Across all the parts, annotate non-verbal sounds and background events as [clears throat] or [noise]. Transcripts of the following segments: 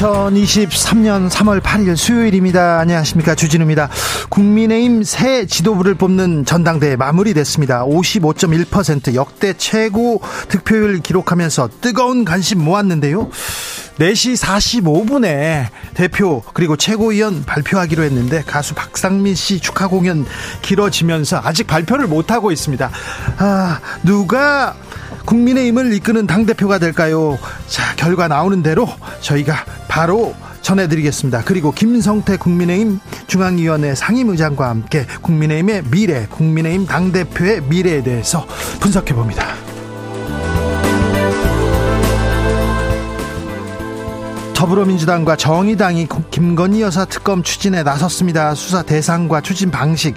2023년 3월 8일 수요일입니다. 안녕하십니까. 주진우입니다. 국민의힘 새 지도부를 뽑는 전당대회 마무리됐습니다. 55.1% 역대 최고 득표율 기록하면서 뜨거운 관심 모았는데요. 4시 45분에 대표 그리고 최고위원 발표하기로 했는데 가수 박상민 씨 축하 공연 길어지면서 아직 발표를 못하고 있습니다. 아, 누가 국민의힘을 이끄는 당대표가 될까요? 자, 결과 나오는 대로 저희가 바로 전해드리겠습니다. 그리고 김성태 국민의힘 중앙위원회 상임의장과 함께 국민의힘의 미래, 국민의힘 당대표의 미래에 대해서 분석해 봅니다. 더불어민주당과 정의당이 김건희 여사 특검 추진에 나섰습니다. 수사 대상과 추진 방식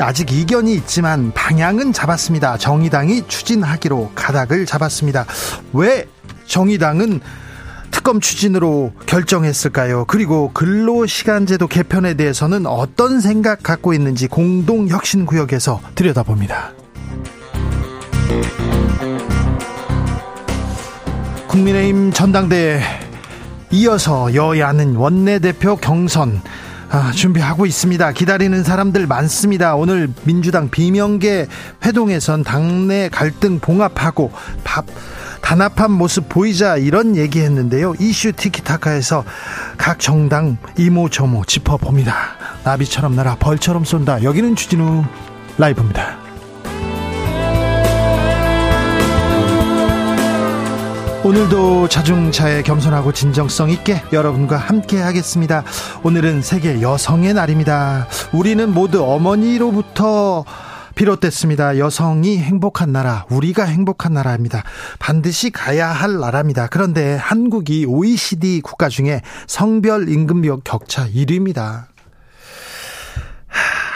아직 이견이 있지만 방향은 잡았습니다. 정의당이 추진하기로 가닥을 잡았습니다. 왜 정의당은 특검 추진으로 결정했을까요? 그리고 근로시간제도 개편에 대해서는 어떤 생각 갖고 있는지 공동혁신구역에서 들여다봅니다. 국민의힘 전당대회 이어서 여야는 원내대표 경선 아, 준비하고 있습니다. 기다리는 사람들 많습니다. 오늘 민주당 비명계 회동에선 당내 갈등 봉합하고 밥 단합한 모습 보이자 이런 얘기했는데요. 이슈 티키타카에서 각 정당 이모저모 짚어봅니다. 나비처럼 날아 벌처럼 쏜다. 여기는 주진우 라이브입니다. 오늘도 자중차에 겸손하고 진정성 있게 여러분과 함께 하겠습니다. 오늘은 세계 여성의 날입니다. 우리는 모두 어머니로부터 비롯됐습니다. 여성이 행복한 나라, 우리가 행복한 나라입니다. 반드시 가야 할 나라입니다. 그런데 한국이 OECD 국가 중에 성별 임금 격차 1위입니다.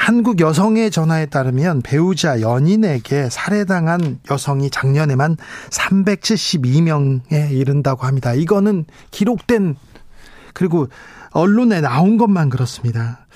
한국 여성의 전화에 따르면 배우자 연인에게 살해당한 여성이 작년에만 372명에 이른다고 합니다. 이거는 기록된 그리고 언론에 나온 것만 그렇습니다.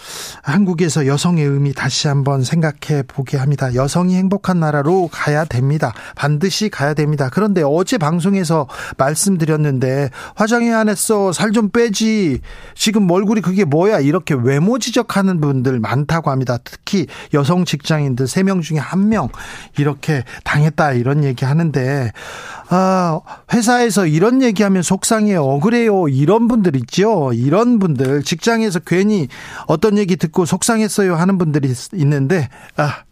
한국에서 여성의 의미 다시 한번 생각해 보게 합니다. 여성이 행복한 나라로 가야 됩니다. 반드시 가야 됩니다. 그런데 어제 방송에서 말씀드렸는데 화장이 안 했어. 살 좀 빼지. 지금 얼굴이 그게 뭐야. 이렇게 외모 지적하는 분들 많다고 합니다. 특히 여성 직장인들 3명 중에 1명 이렇게 당했다 이런 얘기 하는데 아, 회사에서 이런 얘기하면 속상해요. 억울해요. 이런 분들 있죠. 이런 분들 직장에서 괜히 어떤 얘기 듣고 속상했어요 하는 분들이 있는데 아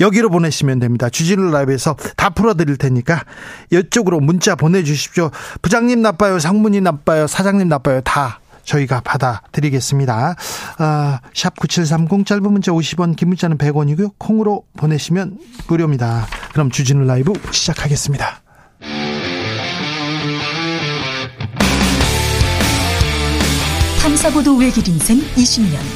여기로 보내시면 됩니다. 주진우 라이브에서 다 풀어드릴 테니까 이쪽으로 문자 보내주십시오. 부장님 나빠요, 상무님 나빠요, 사장님 나빠요, 다 저희가 받아드리겠습니다. 아, 샵9730 짧은 문자 50원, 긴 문자는 100원이고요. 콩으로 보내시면 무료입니다. 그럼 주진우 라이브 시작하겠습니다. 탐사보도 외길 인생 20년.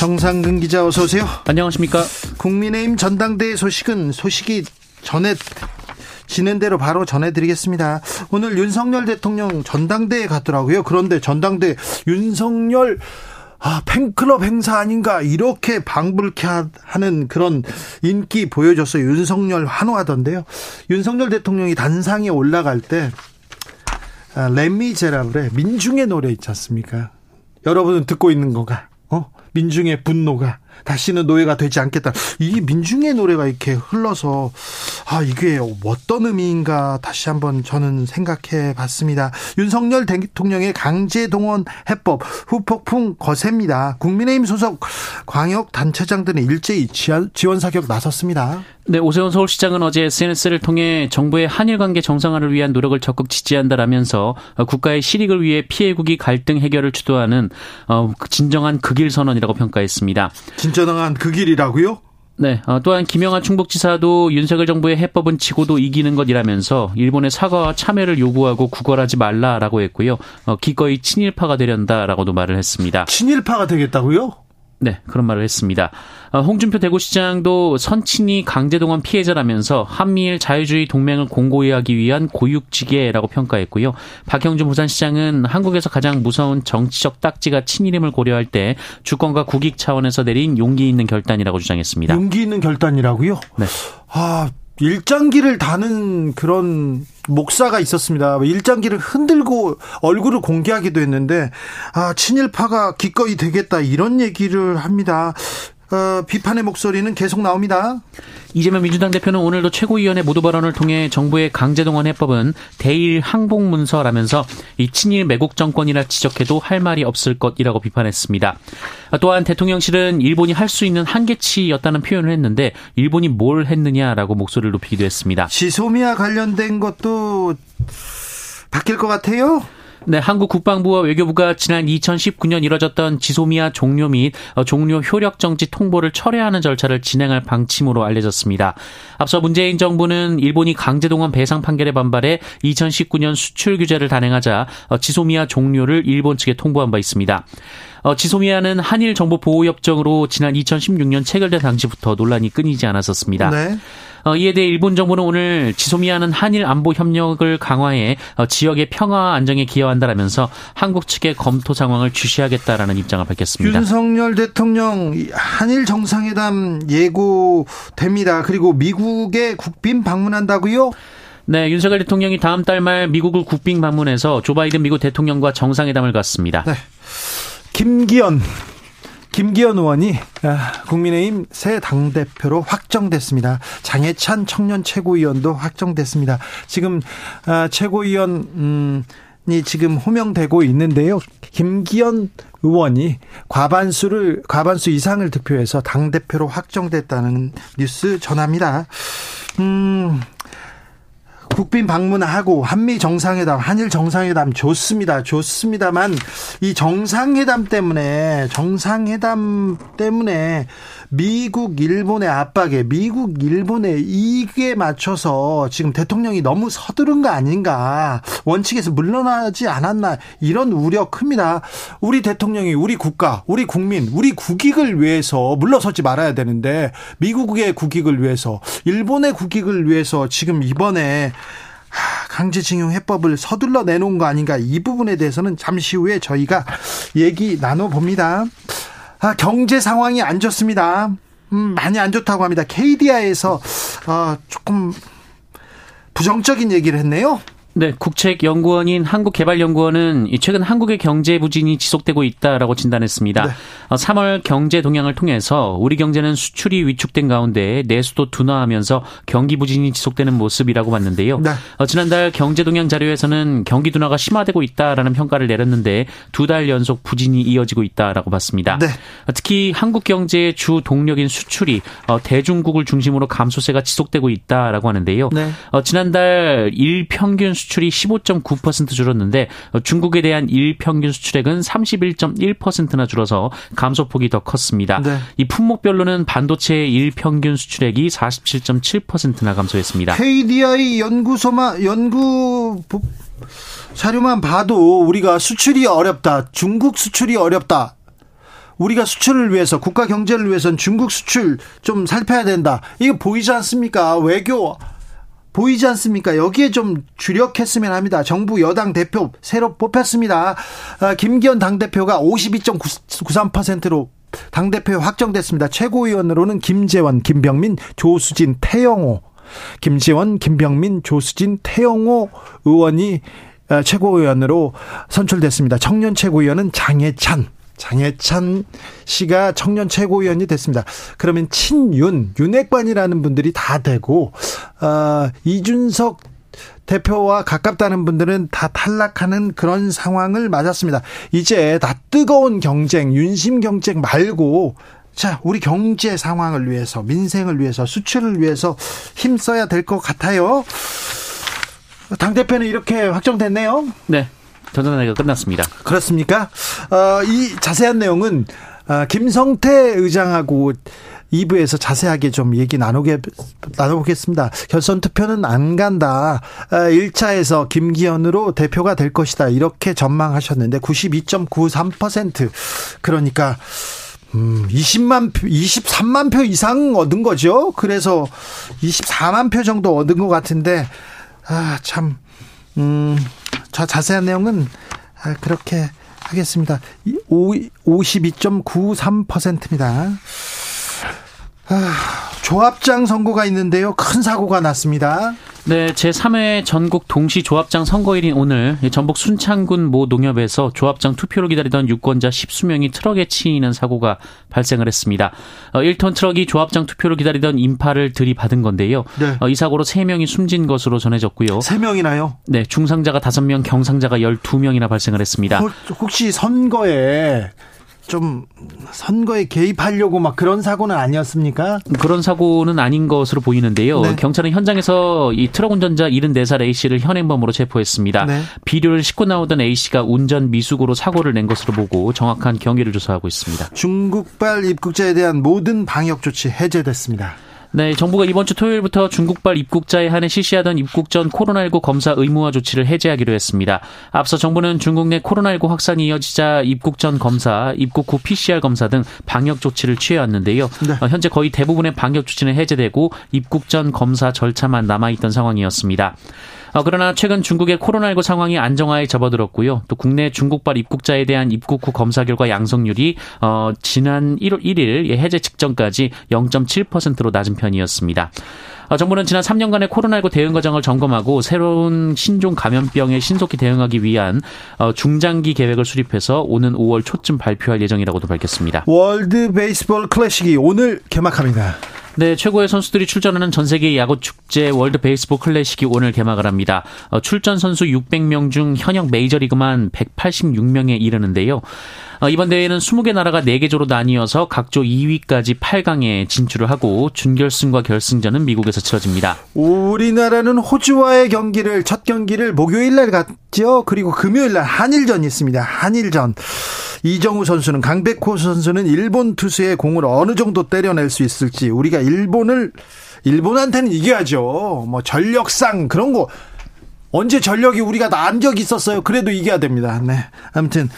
정상근 기자 어서 오세요. 안녕하십니까? 국민의힘 전당대회 소식은 소식이 전에 지는 대로 바로 전해드리겠습니다. 오늘 윤석열 대통령 전당대회 갔더라고요. 그런데 전당대 윤석열 아, 팬클럽 행사 아닌가 이렇게 방불케 하는 그런 인기 보여줬어요. 윤석열 환호하던데요. 윤석열 대통령이 단상에 올라갈 때 아, 레미제라블의 민중의 노래 있지 않습니까? 여러분은 듣고 있는 거가 어? 민중의 분노가 다시는 노예가 되지 않겠다. 이 민중의 노래가 이렇게 흘러서 아 이게 어떤 의미인가 다시 한번 저는 생각해 봤습니다. 윤석열 대통령의 강제 동원 해법 후폭풍 거셉니다. 국민의힘 소속 광역 단체장들은 일제히 지원 사격 나섰습니다. 네, 오세훈 서울시장은 어제 SNS를 통해 정부의 한일 관계 정상화를 위한 노력을 적극 지지한다라면서 국가의 실익을 위해 피해국이 갈등 해결을 주도하는 어, 진정한 극일 선언이라고 평가했습니다. 진 정한 극일이라고요? 네, 어, 또한 김영하 충북지사도 윤석열 정부의 해법은 지고도 이기는 것이라면서 일본의 사과와 참여를 요구하고 구걸하지 말라라고 했고요. 어, 기꺼이 친일파가 되련다라고도 말을 했습니다. 친일파가 되겠다고요? 네, 그런 말을 했습니다. 어, 홍준표 대구시장도 선친이 강제동원 피해자라면서 한미일 자유주의 동맹을 공고히 하기 위한 고육지계라고 평가했고요. 박형준 부산시장은 한국에서 가장 무서운 정치적 딱지가 친일임을 고려할 때 주권과 국익 차원에서 내린 용기 있는 결단이라고 주장했습니다. 용기 있는 결단이라고요? 네. 아, 일장기를 다는 그런 목사가 있었습니다. 일장기를 흔들고 얼굴을 공개하기도 했는데 아 친일파가 기꺼이 되겠다 이런 얘기를 합니다. 어, 비판의 목소리는 계속 나옵니다. 이재명 민주당 대표는 오늘도 최고위원회 모두 발언을 통해 정부의 강제동원 해법은 대일 항복 문서라면서 이 친일 매국 정권이라 지적해도 할 말이 없을 것이라고 비판했습니다. 또한 대통령실은 일본이 할 수 있는 한계치였다는 표현을 했는데 일본이 뭘 했느냐라고 목소리를 높이기도 했습니다. 지소미아 관련된 것도 바뀔 것 같아요? 네, 한국 국방부와 외교부가 지난 2019년 이뤄졌던 지소미아 종료 및 어, 종료 효력 정지 통보를 철회하는 절차를 진행할 방침으로 알려졌습니다. 앞서 문재인 정부는 일본이 강제동원 배상 판결에 반발해 2019년 수출 규제를 단행하자 어, 지소미아 종료를 일본 측에 통보한 바 있습니다. 어, 지소미아는 한일 정보 보호 협정으로 지난 2016년 체결된 당시부터 논란이 끊이지 않았었습니다. 네. 어, 이에 대해 일본 정부는 오늘 지소미아는 한일 안보 협력을 강화해 어, 지역의 평화 안정에 기여한다라면서 한국 측의 검토 상황을 주시하겠다라는 입장을 밝혔습니다. 윤석열 대통령 한일 정상회담 예고됩니다. 그리고 미국에 국빈 방문한다고요? 네, 윤석열 대통령이 다음 달 말 미국을 국빈 방문해서 조 바이든 미국 대통령과 정상회담을 갖습니다. 네. 김기현 김기현 의원이 아, 국민의힘 새 당대표로 확정됐습니다. 장해찬 청년 최고위원도 확정됐습니다. 지금 아, 최고위원 이 지금 호명되고 있는데요. 김기현 의원이 과반수를 과반수 이상을 득표해서 당 대표로 확정됐다는 뉴스 전합니다. 음, 국빈 방문하고 한미 정상회담, 한일 정상회담 좋습니다. 좋습니다만 이 정상회담 때문에 정상회담 때문에 미국 일본의 압박에 미국 일본의 이익에 맞춰서 지금 대통령이 너무 서두른 거 아닌가 원칙에서 물러나지 않았나 이런 우려 큽니다. 우리 대통령이 우리 국가, 우리 국민, 우리 국익을 위해서 물러서지 말아야 되는데 미국의 국익을 위해서 일본의 국익을 위해서 지금 이번에 강제징용 해법을 서둘러 내놓은 거 아닌가 이 부분에 대해서는 잠시 후에 저희가 얘기 나눠봅니다. 아, 경제 상황이 안 좋습니다. 음, 많이 안 좋다고 합니다. KDI에서 어, 조금 부정적인 얘기를 했네요. 네, 국책연구원인 한국개발연구원은 최근 한국의 경제 부진이 지속되고 있다라고 진단했습니다. 네. 3월 어, 경제 동향을 통해서 우리 경제는 수출이 위축된 가운데 내수도 둔화하면서 경기 부진이 지속되는 모습이라고 봤는데요. 네. 어, 지난달 경제 동향 자료에서는 경기 둔화가 심화되고 있다라는 평가를 내렸는데 두 달 연속 부진이 이어지고 있다라고 봤습니다. 네. 어, 특히 한국 경제의 주 동력인 수출이 대중국을 중심으로 감소세가 지속되고 있다라고 하는데요. 네. 지난달 일 평균 수출 이 15.9% 줄었는데 중국에 대한 일평균 수출액은 31.1%나 줄어서 감소폭이 더 컸습니다. 네. 이 품목별로는 반도체의 일평균 수출액이 47.7%나 감소했습니다. KDI 연구소만 연구 자료만 봐도 우리가 수출이 어렵다. 중국 수출이 어렵다. 우리가 수출을 위해서 국가 경제를 위해서는 중국 수출 좀 살펴야 된다. 이거 보이지 않습니까? 외교 보이지 않습니까? 여기에 좀 주력했으면 합니다. 정부 여당 대표 새로 뽑혔습니다. 아, 김기현 당대표가 52.93%로 당대표 확정됐습니다. 최고위원으로는 김재원, 김병민, 조수진, 태영호. 김재원, 김병민, 조수진, 태영호 의원이 아, 최고위원으로 선출됐습니다. 청년 최고위원은 장해찬. 장해찬 씨가 청년 최고위원이 됐습니다. 그러면 친윤, 윤핵관이라는 분들이 다 되고, 어, 이준석 대표와 가깝다는 분들은 다 탈락하는 그런 상황을 맞았습니다. 이제 다 뜨거운 경쟁, 윤심 경쟁 말고 자, 우리 경제 상황을 위해서, 민생을 위해서, 수출을 위해서 힘써야 될 것 같아요. 당대표는 이렇게 확정됐네요. 네. 전전회가 끝났습니다. 그렇습니까? 어, 이 자세한 내용은 어, 김성태 의장하고 2부에서 자세하게 좀 얘기 나누게, 나눠보겠습니다. 결선 투표는 안 간다. 1차에서 아, 김기현으로 대표가 될 것이다. 이렇게 전망하셨는데 92.93% 그러니까 음, 20만 표, 23만 표 이상 얻은 거죠. 그래서 24만 표 정도 얻은 것 같은데, 아, 참, 음, 자, 자세한 내용은 아, 그렇게 하겠습니다. 52.93%입니다. 아, 조합장 선거가 있는데요. 큰 사고가 났습니다. 네, 제3회 전국 동시 조합장 선거일인 오늘 전북 순창군 모 농협에서 조합장 투표를 기다리던 유권자 10수명이 트럭에 치이는 사고가 발생을 했습니다. 1톤 어, 트럭이 조합장 투표를 기다리던 인파를 들이받은 건데요. 네. 어, 이 사고로 3명이 숨진 것으로 전해졌고요. 3명이나요? 네, 중상자가 5명, 경상자가 12명이나 발생을 했습니다. 혹시 선거에 좀 선거에 개입하려고 막 그런 사고는 아니었습니까? 그런 사고는 아닌 것으로 보이는데요. 네. 경찰은 현장에서 이 트럭 운전자 74살 A 씨를 현행범으로 체포했습니다. 네. 비료를 싣고 나오던 A 씨가 운전 미숙으로 사고를 낸 것으로 보고 정확한 경위를 조사하고 있습니다. 중국발 입국자에 대한 모든 방역 조치 해제됐습니다. 네, 정부가 이번 주 토요일부터 중국발 입국자에 한해 실시하던 입국 전 코로나19 검사 의무화 조치를 해제하기로 했습니다. 앞서 정부는 중국 내 코로나19 확산이 이어지자 입국 전 검사, 입국 후 PCR 검사 등 방역 조치를 취해왔는데요. 네. 어, 현재 거의 대부분의 방역 조치는 해제되고 입국 전 검사 절차만 남아있던 상황이었습니다. 어, 그러나 최근 중국의 코로나19 상황이 안정화에 접어들었고요. 또 국내 중국발 입국자에 대한 입국 후 검사 결과 양성률이 어, 지난 1월 1일 해제 직전까지 0.7%로 낮은 편이었습니다. 어, 정부는 지난 3년간의 코로나19 대응 과정을 점검하고 새로운 신종 감염병에 신속히 대응하기 위한 어, 중장기 계획을 수립해서 오는 5월 초쯤 발표할 예정이라고도 밝혔습니다. 월드 베이스볼 클래식이 오늘 개막합니다. 네, 최고의 선수들이 출전하는 전 세계 야구 축제 월드 베이스볼 클래식이 오늘 개막을 합니다. 어, 출전 선수 600명 중 현역 메이저리거만 186명에 이르는데요. 어, 이번 대회는 20개 나라가 4개 조로 나뉘어서 각조 2위까지 8강에 진출을 하고 준결승과 결승전은 미국에서 치러집니다. 우리나라는 호주와의 경기를 첫 경기를 목요일 날 갔죠. 그리고 금요일 날 한일전이 있습니다. 한일전. 이정우 선수는 강백호 선수는 일본 투수의 공을 어느 정도 때려낼 수 있을지 우리가 일본을 일본한테는 이겨야죠. 뭐 전력상 그런 거 언제 전력이 우리가 난 적이 있었어요. 그래도 이겨야 됩니다. 네. 아무튼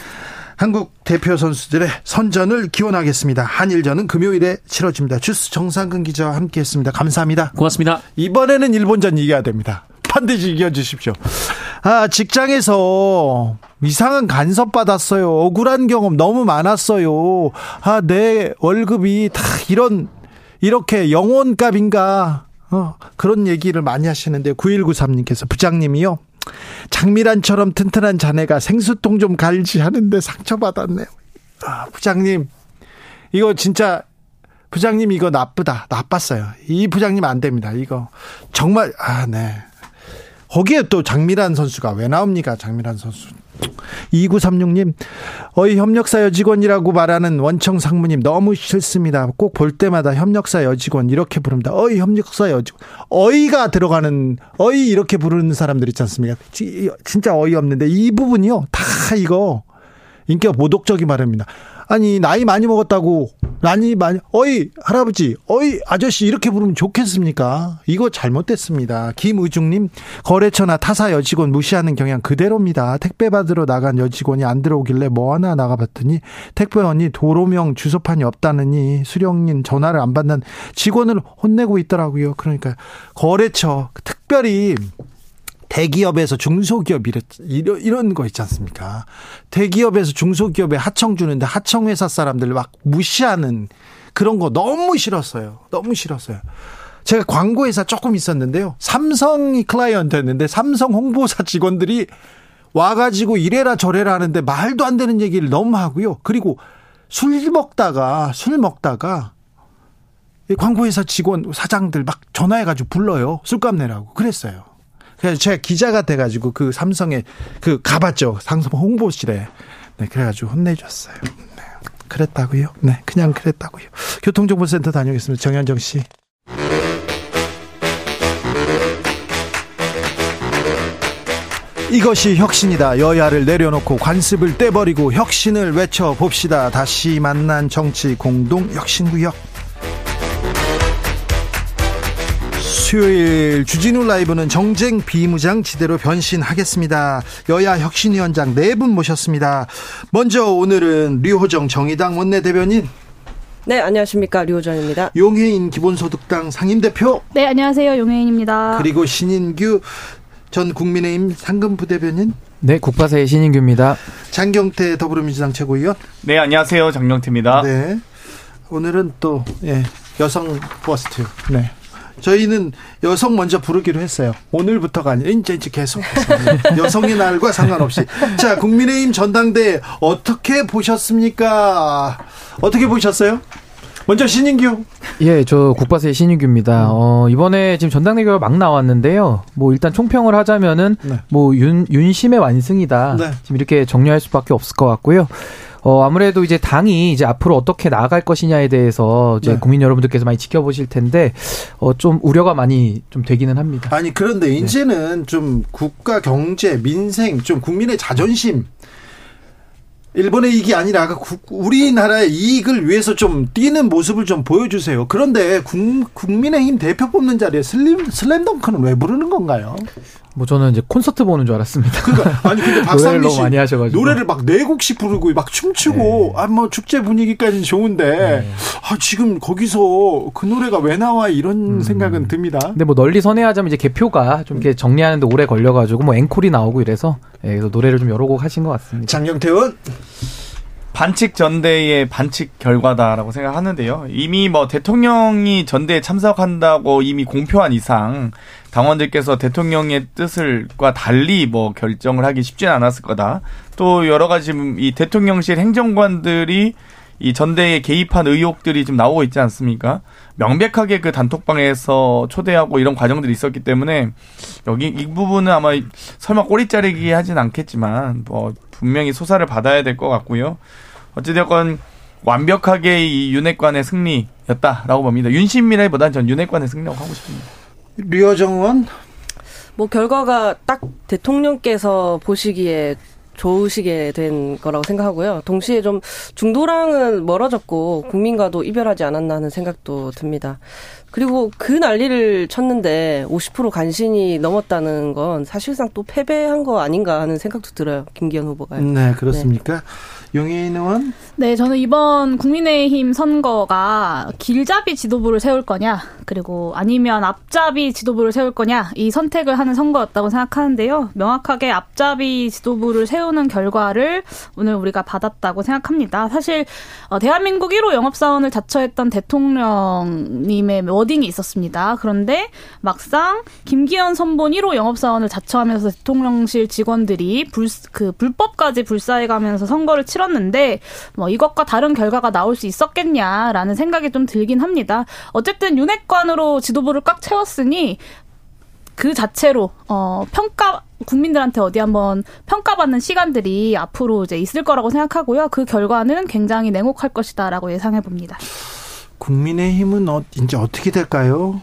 한국 대표 선수들의 선전을 기원하겠습니다. 한일전은 금요일에 치러집니다. 주스 정상근 기자와 함께했습니다. 감사합니다. 고맙습니다. 이번에는 일본전 이겨야 됩니다. 반드시 이겨주십시오. 아, 직장에서 이상한 간섭 받았어요. 억울한 경험 너무 많았어요. 아, 내 월급이 다 이런, 이렇게 영혼값인가. 어, 그런 얘기를 많이 하시는데 9193님께서 부장님이요. 장미란처럼 튼튼한 자네가 생수통 좀 갈지 하는데 상처받았네요. 아, 부장님, 이거 진짜 부장님 이거 나쁘다. 나빴어요. 이 부장님 안 됩니다. 이거 정말 아, 네. 거기에 또 장미란 선수가 왜 나옵니까? 장미란 선수. 2936님, 어이 협력사 여직원이라고 말하는 원청 상무님 너무 싫습니다. 꼭 볼 때마다 협력사 여직원 이렇게 부릅니다. 어이 협력사 여직원. 어이가 들어가는, 어이 이렇게 부르는 사람들 있지 않습니까? 진짜 어이 없는데 이 부분이요. 다 이거 인기가 모독적인 발음입니다. 아니 나이 많이 먹었다고 나이 많이 어이 할아버지 어이 아저씨 이렇게 부르면 좋겠습니까? 이거 잘못됐습니다. 김의중님 거래처나 타사 여직원 무시하는 경향 그대로입니다. 택배 받으러 나간 여직원이 안 들어오길래 뭐 하나 나가봤더니 택배원이 도로명 주소판이 없다느니 수령인 전화를 안 받는 직원을 혼내고 있더라고요. 그러니까 거래처 특별히 대기업에서 중소기업 이런 이런 거 있지 않습니까? 대기업에서 중소기업에 하청 주는데 하청 회사 사람들 막 무시하는 그런 거 너무 싫었어요. 너무 싫었어요. 제가 광고회사 조금 있었는데요. 삼성이 클라이언트였는데 삼성 홍보사 직원들이 와가지고 이래라 저래라 하는데 말도 안 되는 얘기를 너무 하고요. 그리고 술 먹다가 술 먹다가 광고회사 직원 사장들 막 전화해가지고 불러요. 술값 내라고 그랬어요. 그래서 제가 기자가 돼가지고 그 삼성에 그 가봤죠. 삼성 홍보실에. 네, 그래가지고 혼내줬어요. 네, 그랬다고요. 네, 그냥 그랬다고요. 교통정보센터 다녀오겠습니다. 정현정 씨. 이것이 혁신이다. 여야를 내려놓고 관습을 떼버리고 혁신을 외쳐봅시다. 다시 만난 정치 공동 혁신구역. 수요일 주진우 라이브는 정쟁 비무장 지대로 변신하겠습니다. 여야 혁신위원장 네 분 모셨습니다. 먼저 오늘은 류호정 정의당 원내대변인 네, 안녕하십니까. 류호정입니다. 용해인 기본소득당 상임대표. 네, 안녕하세요. 용해인입니다. 그리고 신인규 전 국민의힘 상근부대변인 네, 국파사의 신인규입니다. 장경태 더불어민주당 최고위원. 네, 안녕하세요. 장경태입니다. 네. 오늘은 또 예, 여성 버스트. 네. 저희는 여성 먼저 부르기로 했어요. 오늘부터가 아니라 이제 이제 계속 여성의 날과 상관없이. 자, 국민의힘 전당대 어떻게 보셨습니까? 어떻게 보셨어요? 먼저 신인규. 예, 저 국바세의 신인규입니다. 음. 어, 이번에 지금 전당대회가 막 나왔는데요. 뭐 일단 총평을 하자면은 네. 뭐 윤, 윤심의 완승이다. 네. 지금 이렇게 정리할 수밖에 없을 것 같고요. 어, 아무래도 이제 당이 이제 앞으로 어떻게 나아갈 것이냐에 대해서 이제 네. 국민 여러분들께서 많이 지켜보실 텐데, 어, 좀 우려가 많이 좀 되기는 합니다. 아니, 그런데 네. 이제는 네. 좀 국가 경제, 민생, 좀 국민의 자존심, 일본의 이익이 아니라 우리나라의 이익을 위해서 좀 뛰는 모습을 좀 보여주세요. 그런데 국민의힘 대표 뽑는 자리에 슬림, 슬램덩크는 왜 부르는 건가요? 뭐 저는 이제 콘서트 보는 줄 알았습니다. 그러니까 아니 근데 [laughs] 박상미 씨 많이 하셔가지고 노래를 막 네 곡씩 부르고 막 춤추고 네. 아뭐 축제 분위기까지는 좋은데 네. 아 지금 거기서 그 노래가 왜 나와 이런 음. 생각은 듭니다. 근데 뭐 널리 선회하자면 이제 개표가 좀 이렇게 정리하는데 오래 걸려가지고 뭐 앵콜이 나오고 이래서 예, 그래서 노래를 좀 여러 곡 하신 것 같습니다. 장경태원 반칙 전대의 반칙 결과다라고 생각하는데요. 이미 뭐 대통령이 전대에 참석한다고 이미 공표한 이상 당원들께서 대통령의 뜻을과 달리 뭐 결정을 하기 쉽지 않았을 거다. 또 여러 가지 이 대통령실 행정관들이 이 전대에 개입한 의혹들이 좀 나오고 있지 않습니까? 명백하게 그 단톡방에서 초대하고 이런 과정들이 있었기 때문에 여기 이 부분은 아마 설마 꼬리 자르기 하진 않겠지만 뭐 분명히 수사를 받아야 될 것 같고요. 어찌되건 완벽하게 이 윤핵관의 승리였다라고 봅니다. 윤심이라기보다는 전 윤핵관의 승리라고 하고 싶습니다. 류호정원? 뭐 결과가 딱 대통령께서 보시기에 좋으시게 된 거라고 생각하고요. 동시에 좀 중도랑은 멀어졌고 국민과도 이별하지 않았나 하는 생각도 듭니다. 그리고 그 난리를 쳤는데 50% 간신히 넘었다는 건 사실상 또 패배한 거 아닌가 하는 생각도 들어요. 김기현 후보가. 네, 그렇습니까? 네. 용해인 의원? 네, 저는 이번 국민의힘 선거가 길잡이 지도부를 세울 거냐, 그리고 아니면 앞잡이 지도부를 세울 거냐, 이 선택을 하는 선거였다고 생각하는데요. 명확하게 앞잡이 지도부를 세우는 결과를 오늘 우리가 받았다고 생각합니다. 사실, 어, 대한민국 1호 영업사원을 자처했던 대통령님의 워딩이 있었습니다. 그런데 막상 김기현 선본 1호 영업사원을 자처하면서 대통령실 직원들이 불, 그 불법까지 불사해가면서 선거를 치렀는데 뭐 이것과 다른 결과가 나올 수 있었겠냐라는 생각이 좀 들긴 합니다. 어쨌든 윤핵관으로 지도부를 꽉 채웠으니 그 자체로 어 평가 국민들한테 어디 한번 평가받는 시간들이 앞으로 이제 있을 거라고 생각하고요. 그 결과는 굉장히 냉혹할 것이다라고 예상해 봅니다. 국민의힘은 어, 이제 어떻게 될까요?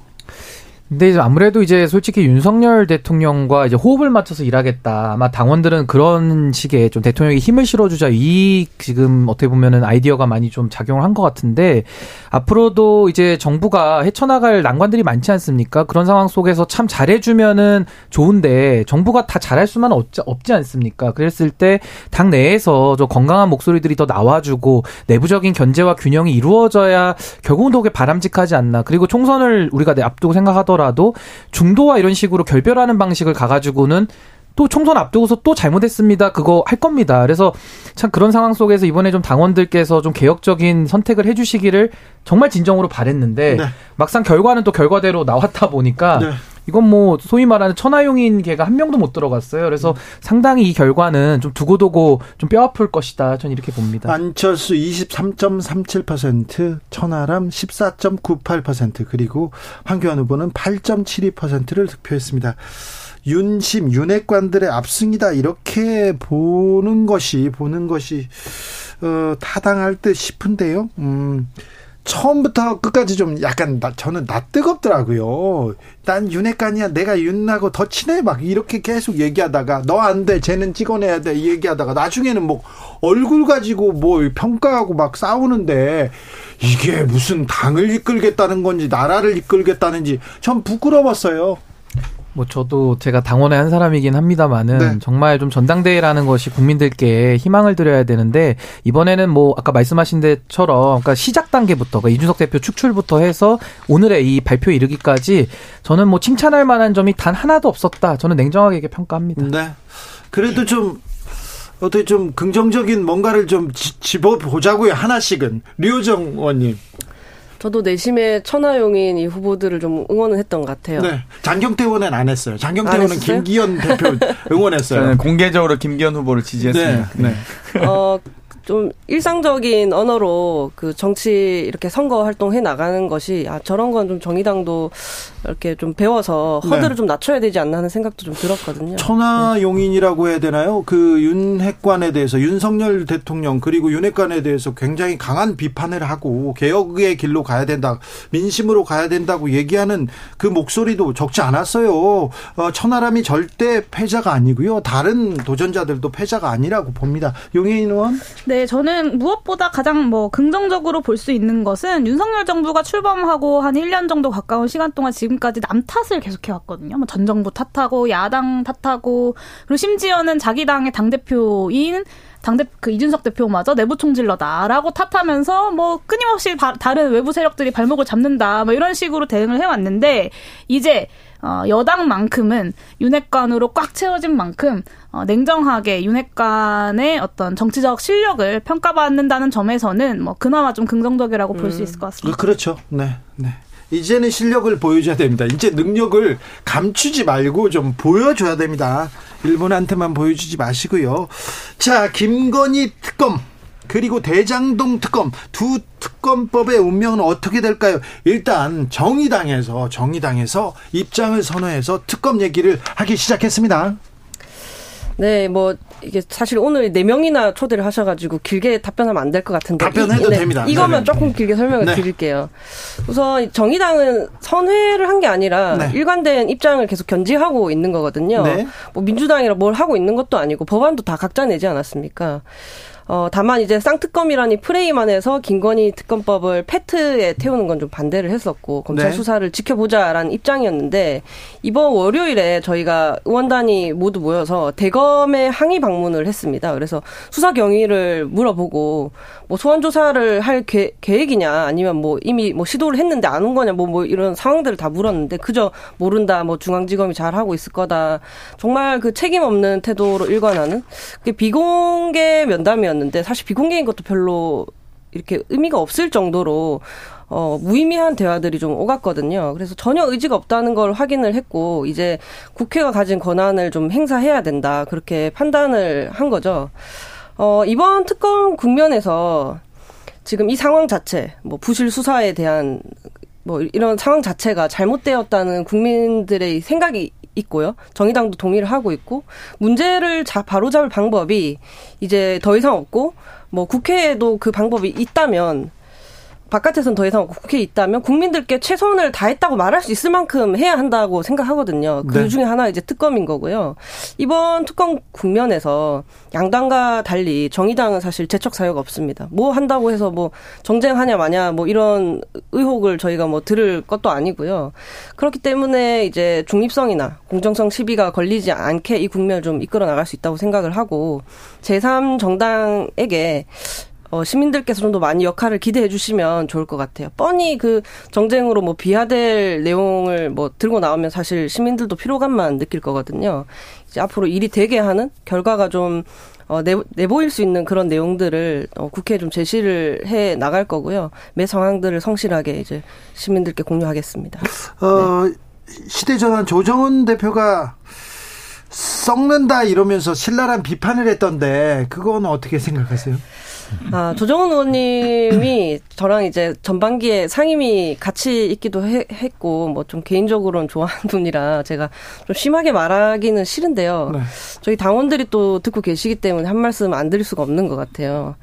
근데 아무래도 이제 솔직히 윤석열 대통령과 이제 호흡을 맞춰서 일하겠다. 아마 당원들은 그런 식의 좀 대통령이 힘을 실어주자 이 지금 어떻게 보면은 아이디어가 많이 좀 작용을 한 것 같은데 앞으로도 이제 정부가 헤쳐나갈 난관들이 많지 않습니까? 그런 상황 속에서 참 잘해주면은 좋은데 정부가 다 잘할 수만 없지, 없지 않습니까? 그랬을 때 당 내에서 좀 건강한 목소리들이 더 나와주고 내부적인 견제와 균형이 이루어져야 결국은 더 바람직하지 않나. 그리고 총선을 우리가 앞두고 생각하더라도 하더라도 중도와 이런 식으로 결별하는 방식을 가가지고는 또 총선 앞두고서 또 잘못했습니다. 그거 할 겁니다. 그래서 참 그런 상황 속에서 이번에 좀 당원들께서 좀 개혁적인 선택을 해주시기를 정말 진정으로 바랬는데 네. 막상 결과는 또 결과대로 나왔다 보니까 네. 이건 뭐 소위 말하는 천하용인 개가 한 명도 못 들어갔어요. 그래서 음. 상당히 이 결과는 좀 두고두고 좀 뼈아플 것이다. 저는 이렇게 봅니다. 안철수 23.37%, 천하람 14.98% 그리고 황교안 후보는 8.72%를 득표했습니다. 윤심 윤핵관들의 압승이다 이렇게 보는 것이 보는 것이 어, 타당할 듯 싶은데요. 음. 처음부터 끝까지 좀 약간 나, 저는 나 뜨겁더라고요. 난 윤핵관이야. 내가 윤하고 더 친해. 막 이렇게 계속 얘기하다가 너 안 돼. 쟤는 찍어내야 돼. 얘기하다가 나중에는 뭐 얼굴 가지고 뭐 평가하고 막 싸우는데 이게 무슨 당을 이끌겠다는 건지 나라를 이끌겠다는지 전 부끄러웠어요. 뭐 저도 제가 당원의 한 사람이긴 합니다만은 네. 정말 좀 전당대회라는 것이 국민들께 희망을 드려야 되는데 이번에는 뭐 아까 말씀하신 데처럼 그러니까 시작 단계부터 그러니까 이준석 대표 축출부터 해서 오늘의 이 발표 이르기까지 저는 뭐 칭찬할 만한 점이 단 하나도 없었다. 저는 냉정하게 평가합니다. 네. 그래도 좀 어떻게 좀 긍정적인 뭔가를 좀 집어 보자고요. 하나씩은 류호정 의원님. 저도 내심에 천하용인 이 후보들을 좀 응원을 했던 것 같아요. 네. 장경태 의원은 안 했어요. 장경태 의원은 김기현 대표 [laughs] 응원했어요. 저는 공개적으로 김기현 후보를 지지했습니다. 네. 네. 어, 좀 일상적인 언어로 그 정치 이렇게 선거 활동해 나가는 것이 아 저런 건 좀 정의당도 이렇게 좀 배워서 허들을 네. 좀 낮춰야 되지 않나 하는 생각도 좀 들었거든요. 천하 용인이라고 해야 되나요? 그 윤핵관에 대해서 윤석열 대통령 그리고 윤핵관에 대해서 굉장히 강한 비판을 하고 개혁의 길로 가야 된다, 민심으로 가야 된다고 얘기하는 그 목소리도 적지 않았어요. 어, 천하람이 절대 패자가 아니고요. 다른 도전자들도 패자가 아니라고 봅니다. 용혜인 의원? 네, 저는 무엇보다 가장 뭐 긍정적으로 볼 수 있는 것은 윤석열 정부가 출범하고 한 1년 정도 가까운 시간 동안 지금까지 남 탓을 계속해 왔거든요. 뭐 전 정부 탓하고 야당 탓하고 그리고 심지어는 자기 당의 당 대표인 당대 그 이준석 대표마저 내부 총질러다라고 탓하면서 뭐 끊임없이 바, 다른 외부 세력들이 발목을 잡는다 뭐 이런 식으로 대응을 해왔는데 이제 어, 여당만큼은 윤핵관으로 꽉 채워진 만큼 어, 냉정하게 윤핵관의 어떤 정치적 실력을 평가받는다는 점에서는 뭐 그나마 좀 긍정적이라고 볼수 음. 있을 것 같습니다. 그렇죠. 네, 네. 이제는 실력을 보여줘야 됩니다. 이제 능력을 감추지 말고 좀 보여줘야 됩니다. 일본한테만 보여주지 마시고요. 자, 김건희 특검. 그리고 대장동 특검 두 특검법의 운명은 어떻게 될까요? 일단 정의당에서 정의당에서 입장을 선언해서 특검 얘기를 하기 시작했습니다. 네, 뭐 이게 사실 오늘 네 명이나 초대를 하셔가지고 길게 답변하면 안 될 것 같은데 답변해도 이, 네, 됩니다. 이거면 네. 조금 길게 설명을 네. 드릴게요. 우선 정의당은 선회를 한 게 아니라 네. 일관된 입장을 계속 견지하고 있는 거거든요. 네. 뭐 민주당이라 뭘 하고 있는 것도 아니고 법안도 다 각자 내지 않았습니까? 어, 다만 이제 쌍특검이라니 프레임 안에서 김건희 특검법을 패트에 태우는 건 좀 반대를 했었고 검찰 네. 수사를 지켜보자라는 입장이었는데 이번 월요일에 저희가 의원단이 모두 모여서 대검에 항의 방문을 했습니다. 그래서 수사 경위를 물어보고 뭐 소환 조사를 할 계, 계획이냐 아니면 뭐 이미 뭐 시도를 했는데 안 온 거냐 뭐, 뭐 이런 상황들을 다 물었는데 그저 모른다 뭐 중앙지검이 잘 하고 있을 거다 정말 그 책임 없는 태도로 일관하는 그 비공개 면담이었는데 사실 비공개인 것도 별로 이렇게 의미가 없을 정도로 어, 무의미한 대화들이 좀 오갔거든요. 그래서 전혀 의지가 없다는 걸 확인을 했고, 이제 국회가 가진 권한을 좀 행사해야 된다. 그렇게 판단을 한 거죠. 어, 이번 특검 국면에서 지금 이 상황 자체, 뭐 부실 수사에 대한 뭐 이런 상황 자체가 잘못되었다는 국민들의 생각이 있고요. 정의당도 동의를 하고 있고 문제를 자 바로잡을 방법이 이제 더 이상 없고 뭐 국회에도 그 방법이 있다면 바깥에선 더 이상 국회에 있다면 국민들께 최선을 다했다고 말할 수 있을 만큼 해야 한다고 생각하거든요. 그 네. 중에 하나 이제 특검인 거고요. 이번 특검 국면에서 양당과 달리 정의당은 사실 재척 사유가 없습니다. 뭐 한다고 해서 뭐 정쟁하냐 마냐 뭐 이런 의혹을 저희가 뭐 들을 것도 아니고요. 그렇기 때문에 이제 중립성이나 공정성 시비가 걸리지 않게 이 국면을 좀 이끌어 나갈 수 있다고 생각을 하고 제3 정당에게 어, 시민들께서 좀 더 많이 역할을 기대해 주시면 좋을 것 같아요. 뻔히 그 정쟁으로 뭐 비하될 내용을 뭐 들고 나오면 사실 시민들도 피로감만 느낄 거거든요. 이제 앞으로 일이 되게 하는 결과가 좀 어, 내, 내보일 수 있는 그런 내용들을 어, 국회에 좀 제시를 해 나갈 거고요. 매 상황들을 성실하게 이제 시민들께 공유하겠습니다. 어, 네. 시대전환 조정은 대표가 썩는다 이러면서 신랄한 비판을 했던데 그건 어떻게 생각하세요? 아, 조정훈 의원님이 저랑 이제 전반기에 상임위 같이 있기도 해, 했고, 뭐 좀 개인적으로는 좋아하는 분이라 제가 좀 심하게 말하기는 싫은데요. 네. 저희 당원들이 또 듣고 계시기 때문에 한 말씀 안 드릴 수가 없는 것 같아요.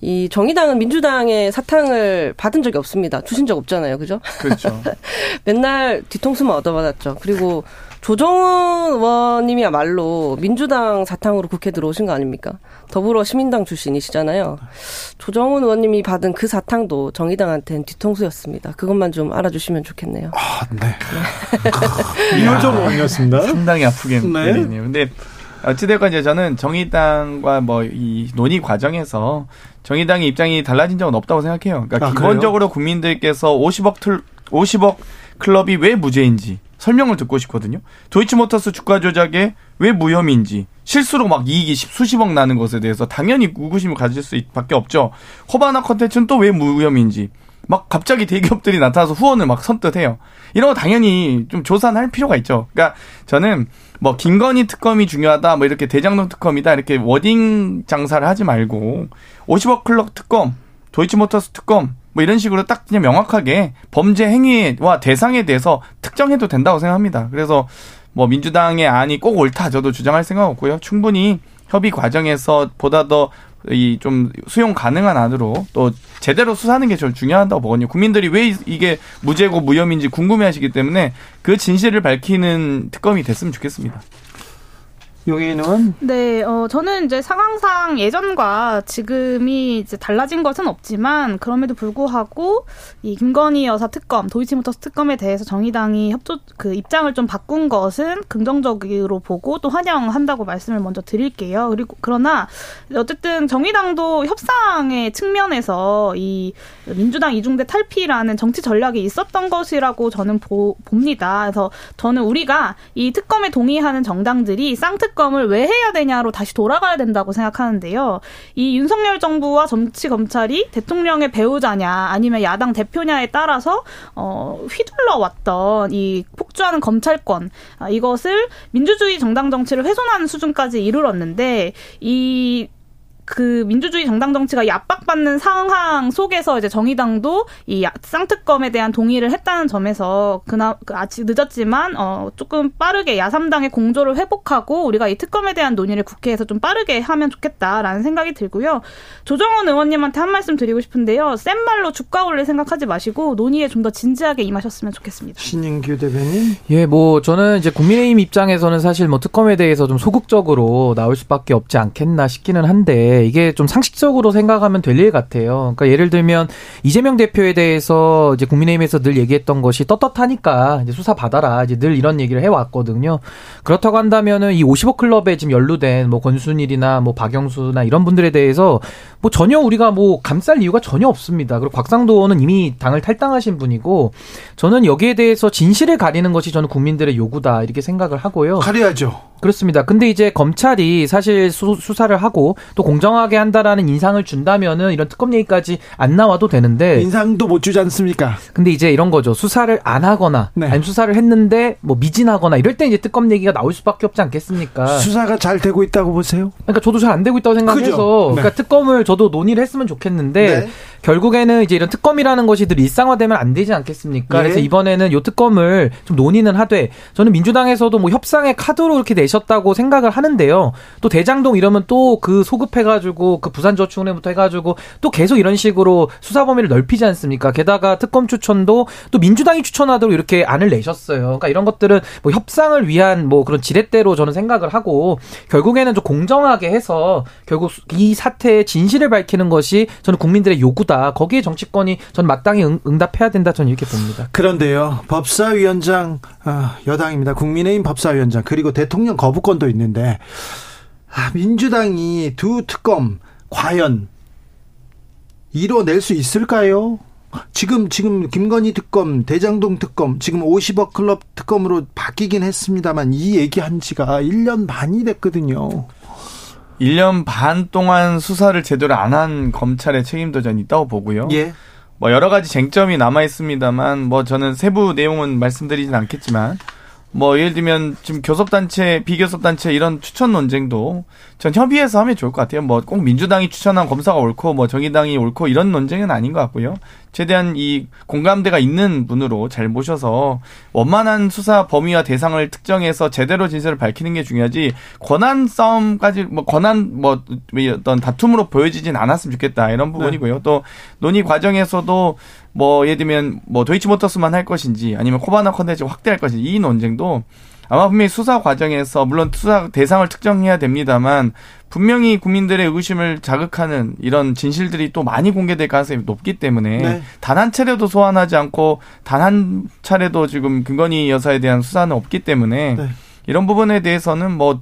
이 정의당은 민주당의 사탕을 받은 적이 없습니다. 주신 적 없잖아요. 그죠? 그렇죠. [laughs] 맨날 뒤통수만 얻어받았죠. 그리고 조정은 의원님이야말로 민주당 사탕으로 국회 들어오신 거 아닙니까? 더불어 시민당 출신이시잖아요. 조정은 의원님이 받은 그 사탕도 정의당한테는 뒤통수였습니다. 그것만 좀 알아주시면 좋겠네요. 아, 네. [laughs] 이효정 의원이었습니다. 상당히 아프게 네. 들리네요. 근데 어찌됐건 이제 저는 정의당과 뭐 이 논의 과정에서 정의당의 입장이 달라진 적은 없다고 생각해요. 그러니까 아, 기본적으로 그래요? 국민들께서 50억 틀 50억 클럽이 왜 무죄인지 설명을 듣고 싶거든요. 도이치모터스 주가 조작에 왜 무혐의인지 실수로 막 이익이 수십억 나는 것에 대해서 당연히 의구심을 가질 수밖에 없죠. 호바나 컨텐츠는 또 왜 무혐의인지 막 갑자기 대기업들이 나타나서 후원을 막 선뜻해요. 이런 거 당연히 좀 조사할 필요가 있죠. 그러니까 저는 뭐 김건희 특검이 중요하다, 뭐 이렇게 대장동 특검이다 이렇게 워딩 장사를 하지 말고 50억 클럽 특검, 도이치모터스 특검 뭐 이런 식으로 딱 그냥 명확하게 범죄 행위와 대상에 대해서 특정해도 된다고 생각합니다. 그래서 뭐 민주당의 안이 꼭 옳다 저도 주장할 생각 없고요. 충분히 협의 과정에서 보다 더 이 좀 수용 가능한 안으로 또 제대로 수사하는 게 제일 중요하다고 보거든요. 국민들이 왜 이게 무죄고 무혐의인지 궁금해하시기 때문에 그 진실을 밝히는 특검이 됐으면 좋겠습니다. 여기는 네, 어, 저는 이제 상황상 예전과 지금이 이제 달라진 것은 없지만 그럼에도 불구하고 이 김건희 여사 특검, 도이치모터스 특검에 대해서 정의당이 협조 그 입장을 좀 바꾼 것은 긍정적으로 보고 또 환영한다고 말씀을 먼저 드릴게요. 그리고 그러나 어쨌든 정의당도 협상의 측면에서 이 민주당 이중대 탈피라는 정치 전략이 있었던 것이라고 저는 보, 봅니다. 그래서 저는 우리가 이 특검에 동의하는 정당들이 쌍특 특검을 왜 해야 되냐로 다시 돌아가야 된다고 생각하는데요. 이 윤석열 정부와 정치 검찰이 대통령의 배우자냐 아니면 야당 대표냐에 따라서 어 휘둘러 왔던 이 폭주하는 검찰권 아, 이것을 민주주의 정당 정치를 훼손하는 수준까지 이르렀는데 이 그 민주주의 정당 정치가 압박받는 상황 속에서 이제 정의당도 이 쌍특검에 대한 동의를 했다는 점에서 그나 그 아직 늦었지만 어 조금 빠르게 야삼당의 공조를 회복하고 우리가 이 특검에 대한 논의를 국회에서 좀 빠르게 하면 좋겠다라는 생각이 들고요. 조정원 의원님한테 한 말씀 드리고 싶은데요. 센 말로 주가 올릴 생각하지 마시고 논의에 좀 더 진지하게 임하셨으면 좋겠습니다. 신인규 대변인. 예, 뭐 저는 이제 국민의힘 입장에서는 사실 뭐 특검에 대해서 좀 소극적으로 나올 수밖에 없지 않겠나 싶기는 한데 이게 좀 상식적으로 생각하면 될 일 같아요. 그러니까 예를 들면 이재명 대표에 대해서 이제 국민의힘에서 늘 얘기했던 것이 떳떳하니까 이제 수사 받아라 이제 늘 이런 얘기를 해왔거든요. 그렇다고 한다면은 이 50억 클럽에 지금 연루된 뭐 권순일이나 뭐 박영수나 이런 분들에 대해서 뭐 전혀 우리가 뭐 감쌀 이유가 전혀 없습니다. 그리고 곽상도 의원은 이미 당을 탈당하신 분이고 저는 여기에 대해서 진실을 가리는 것이 저는 국민들의 요구다 이렇게 생각을 하고요. 가려야죠. 그렇습니다. 근데 이제 검찰이 사실 수, 사를 하고 또 공정하게 한다라는 인상을 준다면은 이런 특검 얘기까지 안 나와도 되는데 인상도 못 주지 않습니까? 근데 이제 이런 거죠. 수사를 안 하거나 네. 아니면 수사를 했는데 뭐 미진하거나 이럴 때 이제 특검 얘기가 나올 수밖에 없지 않겠습니까? 수사가 잘 되고 있다고 보세요? 그러니까 저도 잘 안 되고 있다고 생각해서 네. 그러니까 특검을 저도 논의를 했으면 좋겠는데 네. 결국에는 이제 이런 특검이라는 것이 늘 일상화되면 안 되지 않겠습니까? 네. 그래서 이번에는 요 특검을 좀 논의는 하되 저는 민주당에서도 뭐 협상의 카드로 이렇게 내셨다고 생각을 하는데요. 또 대장동 이러면 또 그 소급해가지고 그 부산저축은행부터 해가지고 또 계속 이런 식으로 수사 범위를 넓히지 않습니까? 게다가 특검 추천도 또 민주당이 추천하도록 이렇게 안을 내셨어요. 그러니까 이런 것들은 뭐 협상을 위한 뭐 그런 지렛대로 저는 생각을 하고 결국에는 좀 공정하게 해서 결국 이 사태의 진실을 밝히는 것이 저는 국민들의 요구다. 없다. 거기에 정치권이 전 마땅히 응, 답해야 된다. 저는 이렇게 봅니다. 그런데요. 법사위원장 아, 여당입니다. 국민의힘 법사위원장 그리고 대통령 거부권도 있는데 아, 민주당이 두 특검 과연 이뤄낼 수 있을까요? 지금 지금 김건희 특검, 대장동 특검, 지금 50억 클럽 특검으로 바뀌긴 했습니다만 이 얘기한 지가 1년 반이 됐거든요. 1년 반 동안 수사를 제대로 안 한 검찰의 책임도 전 있다고 보고요. 예. 뭐 여러 가지 쟁점이 남아 있습니다만 뭐 저는 세부 내용은 말씀드리진 않겠지만 뭐 예를 들면 지금 교섭단체, 비교섭단체 이런 추천 논쟁도 전 협의해서 하면 좋을 것 같아요. 뭐 꼭 민주당이 추천한 검사가 옳고 뭐 정의당이 옳고 이런 논쟁은 아닌 것 같고요. 최대한 이 공감대가 있는 분으로 잘 모셔서 원만한 수사 범위와 대상을 특정해서 제대로 진실을 밝히는 게 중요하지 권한 싸움까지 뭐 권한 뭐 어떤 다툼으로 보여지진 않았으면 좋겠다 이런 부분이고요. 네. 또 논의 과정에서도 뭐 예를 들면 뭐 도이치모터스만 할 것인지 아니면 코바나 컨텐츠 확대할 것인지 이 논쟁도 아마 분명히 수사 과정에서 물론 수사 대상을 특정해야 됩니다만 분명히 국민들의 의구심을 자극하는 이런 진실들이 또 많이 공개될 가능성이 높기 때문에 네. 단한 차례도 소환하지 않고 단 한 차례도 지금 김건희 여사에 대한 수사는 없기 때문에 네. 이런 부분에 대해서는 뭐,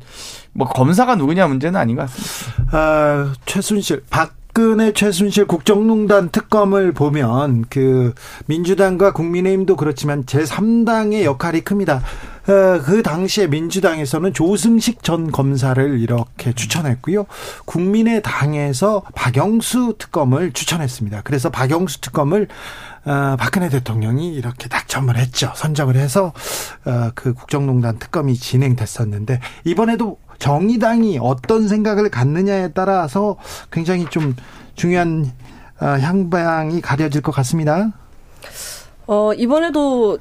뭐 검사가 누구냐 문제는 아닌 것 같습니다. 아, 최순실, 박 박근혜 최순실 국정농단 특검을 보면 그 민주당과 국민의힘도 그렇지만 제3당의 역할이 큽니다. 어, 그 당시에 민주당에서는 조승식 전 검사를 이렇게 추천했고요. 국민의 당에서 박영수 특검을 추천했습니다. 그래서 박영수 특검을 어, 박근혜 대통령이 이렇게 낙점을 했죠. 선정을 해서 어, 그 국정농단 특검이 진행됐었는데 이번에도 정의당이 어떤 생각을 갖느냐에 따라서 굉장히 좀 중요한 어, 향방이 가려질 것 같습니다. 어, 이번에도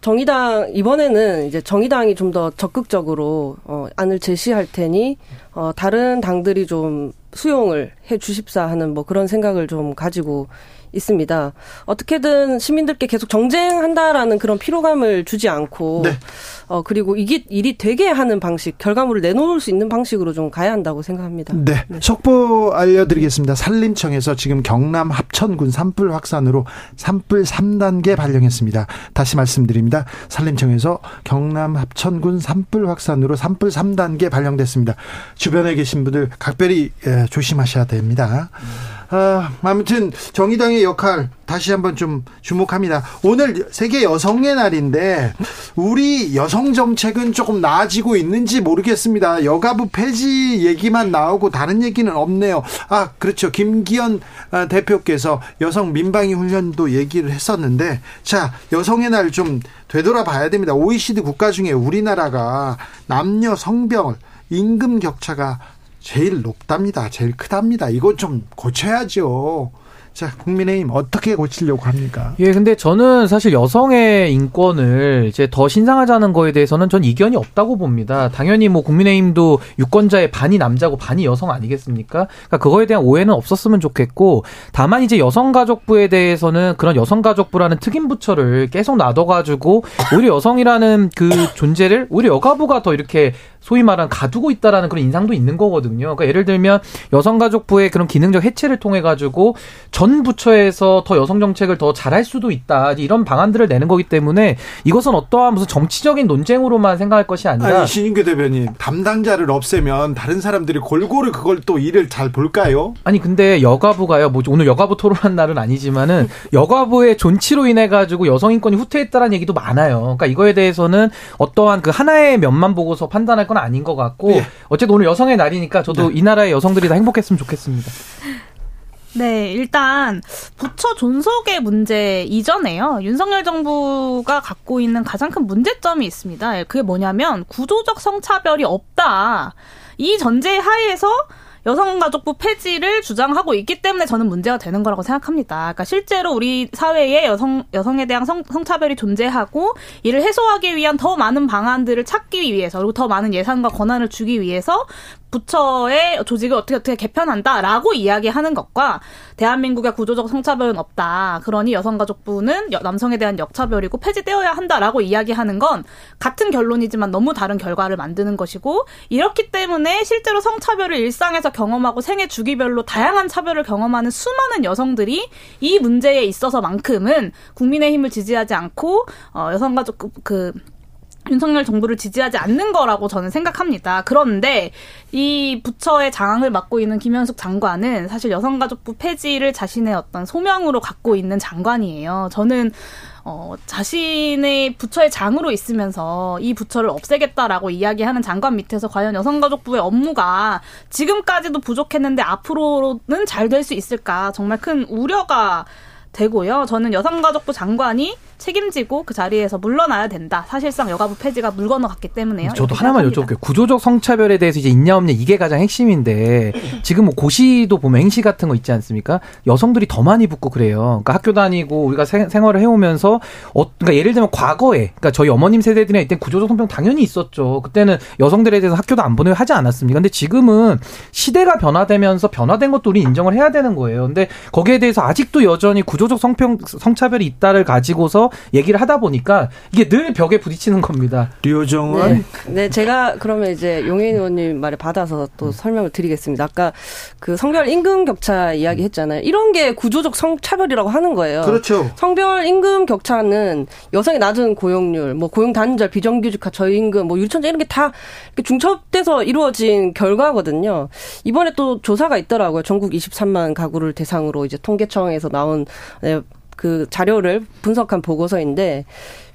정의당 이번에는 이제 정의당이 좀 더 적극적으로 어 안을 제시할 테니 어 다른 당들이 좀 수용을 해 주십사 하는 뭐 그런 생각을 좀 가지고 있습니다. 어떻게든 시민들께 계속 정쟁한다라는 그런 피로감을 주지 않고 네. 어 그리고 이게 일이 되게 하는 방식, 결과물을 내놓을 수 있는 방식으로 좀 가야 한다고 생각합니다. 네. 네. 속보 알려드리겠습니다. 산림청에서 지금 경남 합천군 산불 확산으로 산불 3단계 발령했습니다. 다시 말씀드립니다. 산림청에서 경남 합천군 산불 확산으로 산불 3단계 발령됐습니다. 주변에 계신 분들 각별히 예, 조심하셔야 됩니다. 음. 아, 아무튼 정의당의 역할 다시 한번 좀 주목합니다. 오늘 세계 여성의 날인데 우리 여성 정책은 조금 나아지고 있는지 모르겠습니다. 여가부 폐지 얘기만 나오고 다른 얘기는 없네요. 아, 그렇죠. 김기현 아, 대표께서 여성 민방위 훈련도 얘기를 했었는데 자, 여성의 날 좀 되돌아봐야 됩니다. OECD 국가 중에 우리나라가 남녀 성별 임금 격차가 제일 높답니다. 제일 크답니다. 이건 좀 고쳐야죠. 자, 국민의힘 어떻게 고치려고 합니까? 예, 근데 저는 사실 여성의 인권을 이제 더 신상하자는 거에 대해서는 전 이견이 없다고 봅니다. 당연히 뭐 국민의힘도 유권자의 반이 남자고 반이 여성 아니겠습니까? 그러니까 그거에 대한 오해는 없었으면 좋겠고 다만 이제 여성가족부에 대해서는 그런 여성가족부라는 특임 부처를 계속 놔둬가지고 오히려 여성이라는 그 존재를 오히려 여가부가 더 이렇게 소위 말하는 가두고 있다라는 그런 인상도 있는 거거든요. 그러니까 예를 들면 여성가족부의 그런 기능적 해체를 통해 가지고 전 부처에서 더 여성 정책을 더 잘할 수도 있다 이런 방안들을 내는 거기 때문에 이것은 어떠한 무슨 정치적인 논쟁으로만 생각할 것이 아니라 아니, 신인규 대변인 담당자를 없애면 다른 사람들이 골고루 그걸 또 일을 잘 볼까요? 아니 근데 여가부가요. 뭐 오늘 여가부 토론한 날은 아니지만은 [laughs] 여가부의 존치로 인해 가지고 여성 인권이 후퇴했다라는 얘기도 많아요. 그러니까 이거에 대해서는 어떠한 그 하나의 면만 보고서 판단할 건 아닌 것 같고 예. 어쨌든 오늘 여성의 날이니까 저도 네. 이 나라의 여성들이 다 행복했으면 좋겠습니다. 네, 일단 부처 존속의 문제 이전에요. 윤석열 정부가 갖고 있는 가장 큰 문제점이 있습니다. 그게 뭐냐면 구조적 성차별이 없다. 이 전제 하에서 여성가족부 폐지를 주장하고 있기 때문에 저는 문제가 되는 거라고 생각합니다. 그러니까 실제로 우리 사회에 여성 여성에 대한 성, 성차별이 존재하고 이를 해소하기 위한 더 많은 방안들을 찾기 위해서 그리고 더 많은 예산과 권한을 주기 위해서 부처의 조직을 어떻게 어떻게 개편한다라고 이야기하는 것과 대한민국의 구조적 성차별은 없다. 그러니 여성가족부는 남성에 대한 역차별이고 폐지되어야 한다라고 이야기하는 건 같은 결론이지만 너무 다른 결과를 만드는 것이고 이렇기 때문에 실제로 성차별을 일상에서 경험하고 생애 주기별로 다양한 차별을 경험하는 수많은 여성들이 이 문제에 있어서만큼은 국민의힘을 지지하지 않고 어, 여성가족 그 윤석열 정부를 지지하지 않는 거라고 저는 생각합니다. 그런데 이 부처의 장악을 맡고 있는 김현숙 장관은 사실 여성가족부 폐지를 자신의 어떤 소명으로 갖고 있는 장관이에요. 저는 어, 자신의 부처의 장으로 있으면서 이 부처를 없애겠다라고 이야기하는 장관 밑에서 과연 여성가족부의 업무가 지금까지도 부족했는데 앞으로는 잘 될 수 있을까 정말 큰 우려가 되고요. 저는 여성가족부 장관이 책임지고 그 자리에서 물러나야 된다. 사실상 여가부 폐지가 물 건너갔기 때문에요. 저도 하나만 여쭤볼게요. 구조적 성차별에 대해서 이제 있냐 없냐 이게 가장 핵심인데 지금 뭐 고시도 보면 행시 같은 거 있지 않습니까? 여성들이 더 많이 붙고 그래요. 그러니까 학교 다니고 우리가 생, 활을 해오면서 어, 그러니까 예를 들면 과거에 그러니까 저희 어머님 세대들이나 이때 구조적 성평 당연히 있었죠. 그때는 여성들에 대해서 학교도 안 보내고 하지 않았습니까? 근데 지금은 시대가 변화되면서 변화된 것도 우리 인정을 해야 되는 거예요. 근데 거기에 대해서 아직도 여전히 구조적 성평 성차별이 있다를 가지고서 얘기를 하다 보니까 이게 늘 벽에 부딪히는 겁니다. 류정은 네. 네, 제가 그러면 이제 용인 의원님 말에 받아서 또 음. 설명을 드리겠습니다. 아까 그 성별 임금 격차 이야기 했잖아요. 이런 게 구조적 성차별이라고 하는 거예요. 그렇죠. 성별 임금 격차는 여성의 낮은 고용률, 뭐 고용 단절, 비정규직화, 저임금, 뭐 유천자 이런 게 다 중첩돼서 이루어진 결과거든요. 이번에 또 조사가 있더라고요. 전국 23만 가구를 대상으로 이제 통계청에서 나온 네, 그 자료를 분석한 보고서인데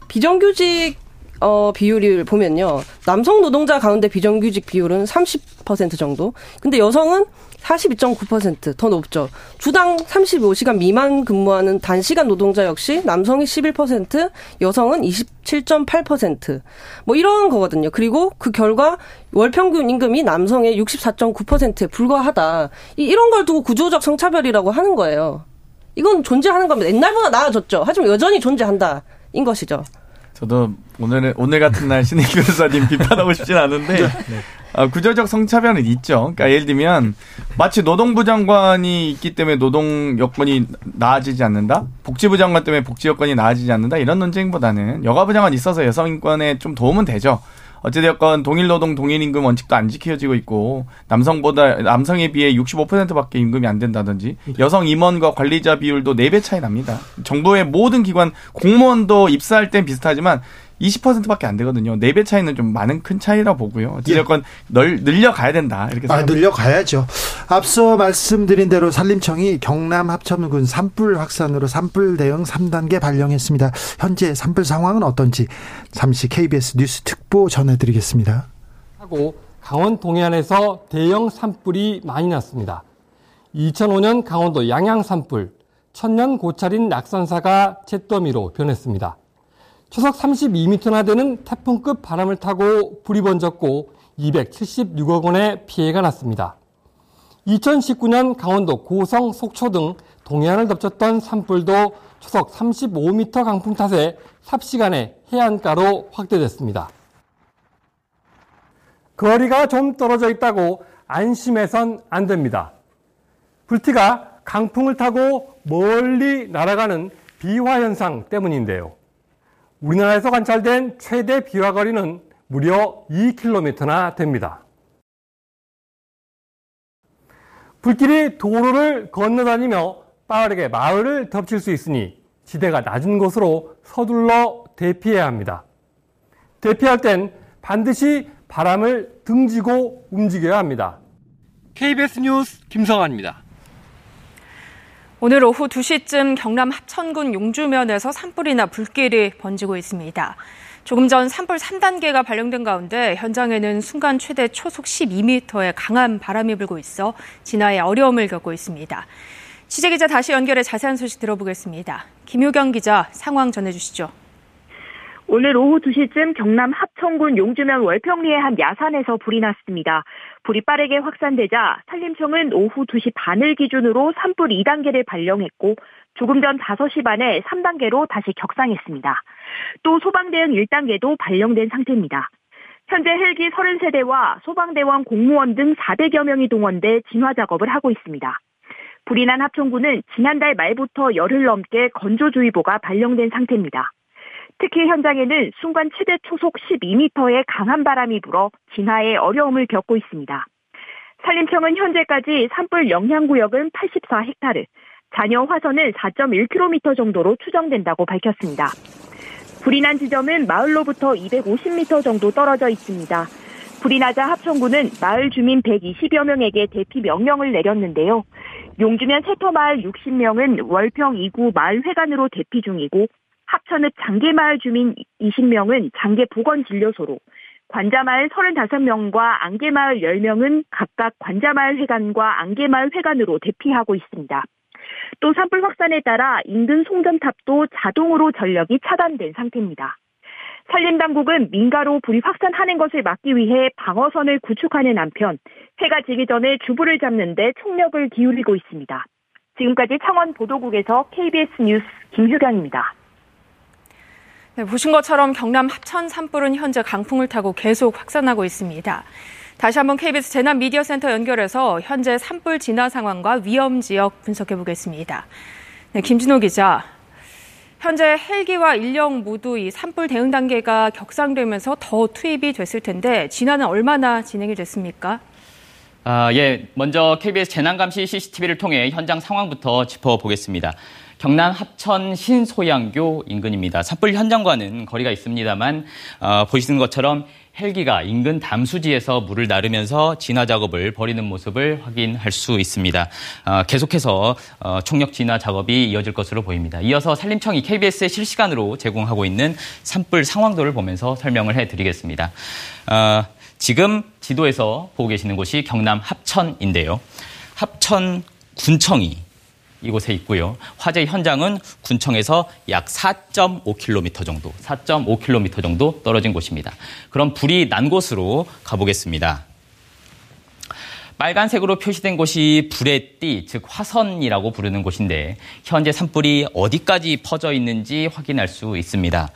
비정규직 어, 비율을 보면요. 남성 노동자 가운데 비정규직 비율은 30% 정도. 근데 여성은 42.9%더 높죠. 주당 35시간 미만 근무하는 단시간 노동자 역시 남성이 11%, 여성은 27.8%. 뭐 이런 거거든요. 그리고 그 결과 월 평균 임금이 남성의 64.9%에 불과하다. 이런 걸 두고 구조적 성차별이라고 하는 거예요. 이건 존재하는 겁니다. 옛날보다 나아졌죠. 하지만 여전히 존재한다. 인 것이죠. 저도 오늘 오늘 같은 날 신인 변호사님 비판하고 싶진 않은데 [laughs] 네. 아, 구조적 성차별은 있죠. 그러니까 예를 들면 마치 노동부 장관이 있기 때문에 노동 여건이 나아지지 않는다, 복지부 장관 때문에 복지 여건이 나아지지 않는다 이런 논쟁보다는 여가부 장관 있어서 여성 인권에 좀 도움은 되죠. 어찌되었건 동일 노동 동일 임금 원칙도 안 지켜지고 있고 남성보다 남성에 비해 65%밖에 임금이 안 된다든지 여성 임원과 관리자 비율도 4배 차이 납니다. 정부의 모든 기관 공무원도 입사할 땐 비슷하지만 20%밖에 안 되거든요. 4배 차이는 좀 많은 큰 차이라 보고요. 어찌됐건 널 늘려가야 된다. 이렇게 아, 늘려가야죠. 앞서 말씀드린 대로 산림청이 경남 합천군 산불 확산으로 산불 대응 3단계 발령했습니다. 현재 산불 상황은 어떤지 잠시 KBS 뉴스 특보 전해드리겠습니다. 하고 강원 동해안에서 대형 산불이 많이 났습니다. 2005년 강원도 양양 산불, 천년 고찰인 낙산사가 잿더미로 변했습니다. 초속 32m나 되는 태풍급 바람을 타고 불이 번졌고 276억 원의 피해가 났습니다. 2019년 강원도 고성, 속초 등 동해안을 덮쳤던 산불도 초속 35m 강풍 탓에 삽시간에 해안가로 확대됐습니다. 거리가 좀 떨어져 있다고 안심해선 안 됩니다. 불티가 강풍을 타고 멀리 날아가는 비화 현상 때문인데요. 우리나라에서 관찰된 최대 비화 거리는 무려 2km나 됩니다. 불길이 도로를 건너다니며 빠르게 마을을 덮칠 수 있으니 지대가 낮은 곳으로 서둘러 대피해야 합니다. 대피할 땐 반드시 바람을 등지고 움직여야 합니다. KBS 뉴스 김성환입니다. 오늘 오후 2시쯤 경남 합천군 용주면에서 산불이나 불길이 번지고 있습니다. 조금 전 산불 3단계가 발령된 가운데 현장에는 순간 최대 초속 12m의 강한 바람이 불고 있어 진화에 어려움을 겪고 있습니다. 취재기자 다시 연결해 자세한 소식 들어보겠습니다. 김효경 기자 상황 전해주시죠. 오늘 오후 2시쯤 경남 합천군 용주면 월평리의 한 야산에서 불이 났습니다. 불이 빠르게 확산되자 산림청은 오후 2시 반을 기준으로 산불 2단계를 발령했고 조금 전 5시 반에 3단계로 다시 격상했습니다. 또 소방대응 1단계도 발령된 상태입니다. 현재 헬기 33대와 소방대원 공무원 등 400여 명이 동원돼 진화 작업을 하고 있습니다. 불이 난 합천군은 지난달 말부터 열흘 넘게 건조주의보가 발령된 상태입니다. 특히 현장에는 순간 최대 초속 12m의 강한 바람이 불어 진화에 어려움을 겪고 있습니다. 산림청은 현재까지 산불 영향구역은 84헥타르, 잔여 화선은 4.1km 정도로 추정된다고 밝혔습니다. 불이 난 지점은 마을로부터 250m 정도 떨어져 있습니다. 불이 나자 합천군은 마을 주민 120여 명에게 대피 명령을 내렸는데요. 용주면 세터마을 60명은 월평 2구 마을회관으로 대피 중이고 합천읍 장계마을 주민 20명은 장계 보건진료소로, 관자마을 35명과 안개마을 10명은 각각 관자마을 회관과 안개마을 회관으로 대피하고 있습니다. 또 산불 확산에 따라 인근 송전탑도 자동으로 전력이 차단된 상태입니다. 산림당국은 민가로 불이 확산하는 것을 막기 위해 방어선을 구축하는 한편 해가 지기 전에 주부를 잡는 데 총력을 기울이고 있습니다. 지금까지 창원 보도국에서 KBS 뉴스 김효경입니다. 네, 보신 것처럼 경남 합천 산불은 현재 강풍을 타고 계속 확산하고 있습니다. 다시 한번 KBS 재난 미디어 센터 연결해서 현재 산불 진화 상황과 위험 지역 분석해 보겠습니다. 네, 김진호 기자. 현재 헬기와 인력 모두 이 산불 대응 단계가 격상되면서 더 투입이 됐을 텐데 진화는 얼마나 진행이 됐습니까? 아, 예. 먼저 KBS 재난감시 CCTV를 통해 현장 상황부터 짚어보겠습니다. 경남 합천 신소양교 인근입니다. 산불 현장과는 거리가 있습니다만 어, 보시는 것처럼 헬기가 인근 담수지에서 물을 나르면서 진화 작업을 벌이는 모습을 확인할 수 있습니다. 어, 계속해서 어, 총력 진화 작업이 이어질 것으로 보입니다. 이어서 산림청이 KBS에 실시간으로 제공하고 있는 산불 상황도를 보면서 설명을 해드리겠습니다. 어, 지금 지도에서 보고 계시는 곳이 경남 합천인데요. 합천 군청이 이곳에 있고요. 화재 현장은 군청에서 약 4.5km 정도, 4.5km 정도 떨어진 곳입니다. 그럼 불이 난 곳으로 가보겠습니다. 빨간색으로 표시된 곳이 불의 띠, 즉 화선이라고 부르는 곳인데 현재 산불이 어디까지 퍼져 있는지 확인할 수 있습니다.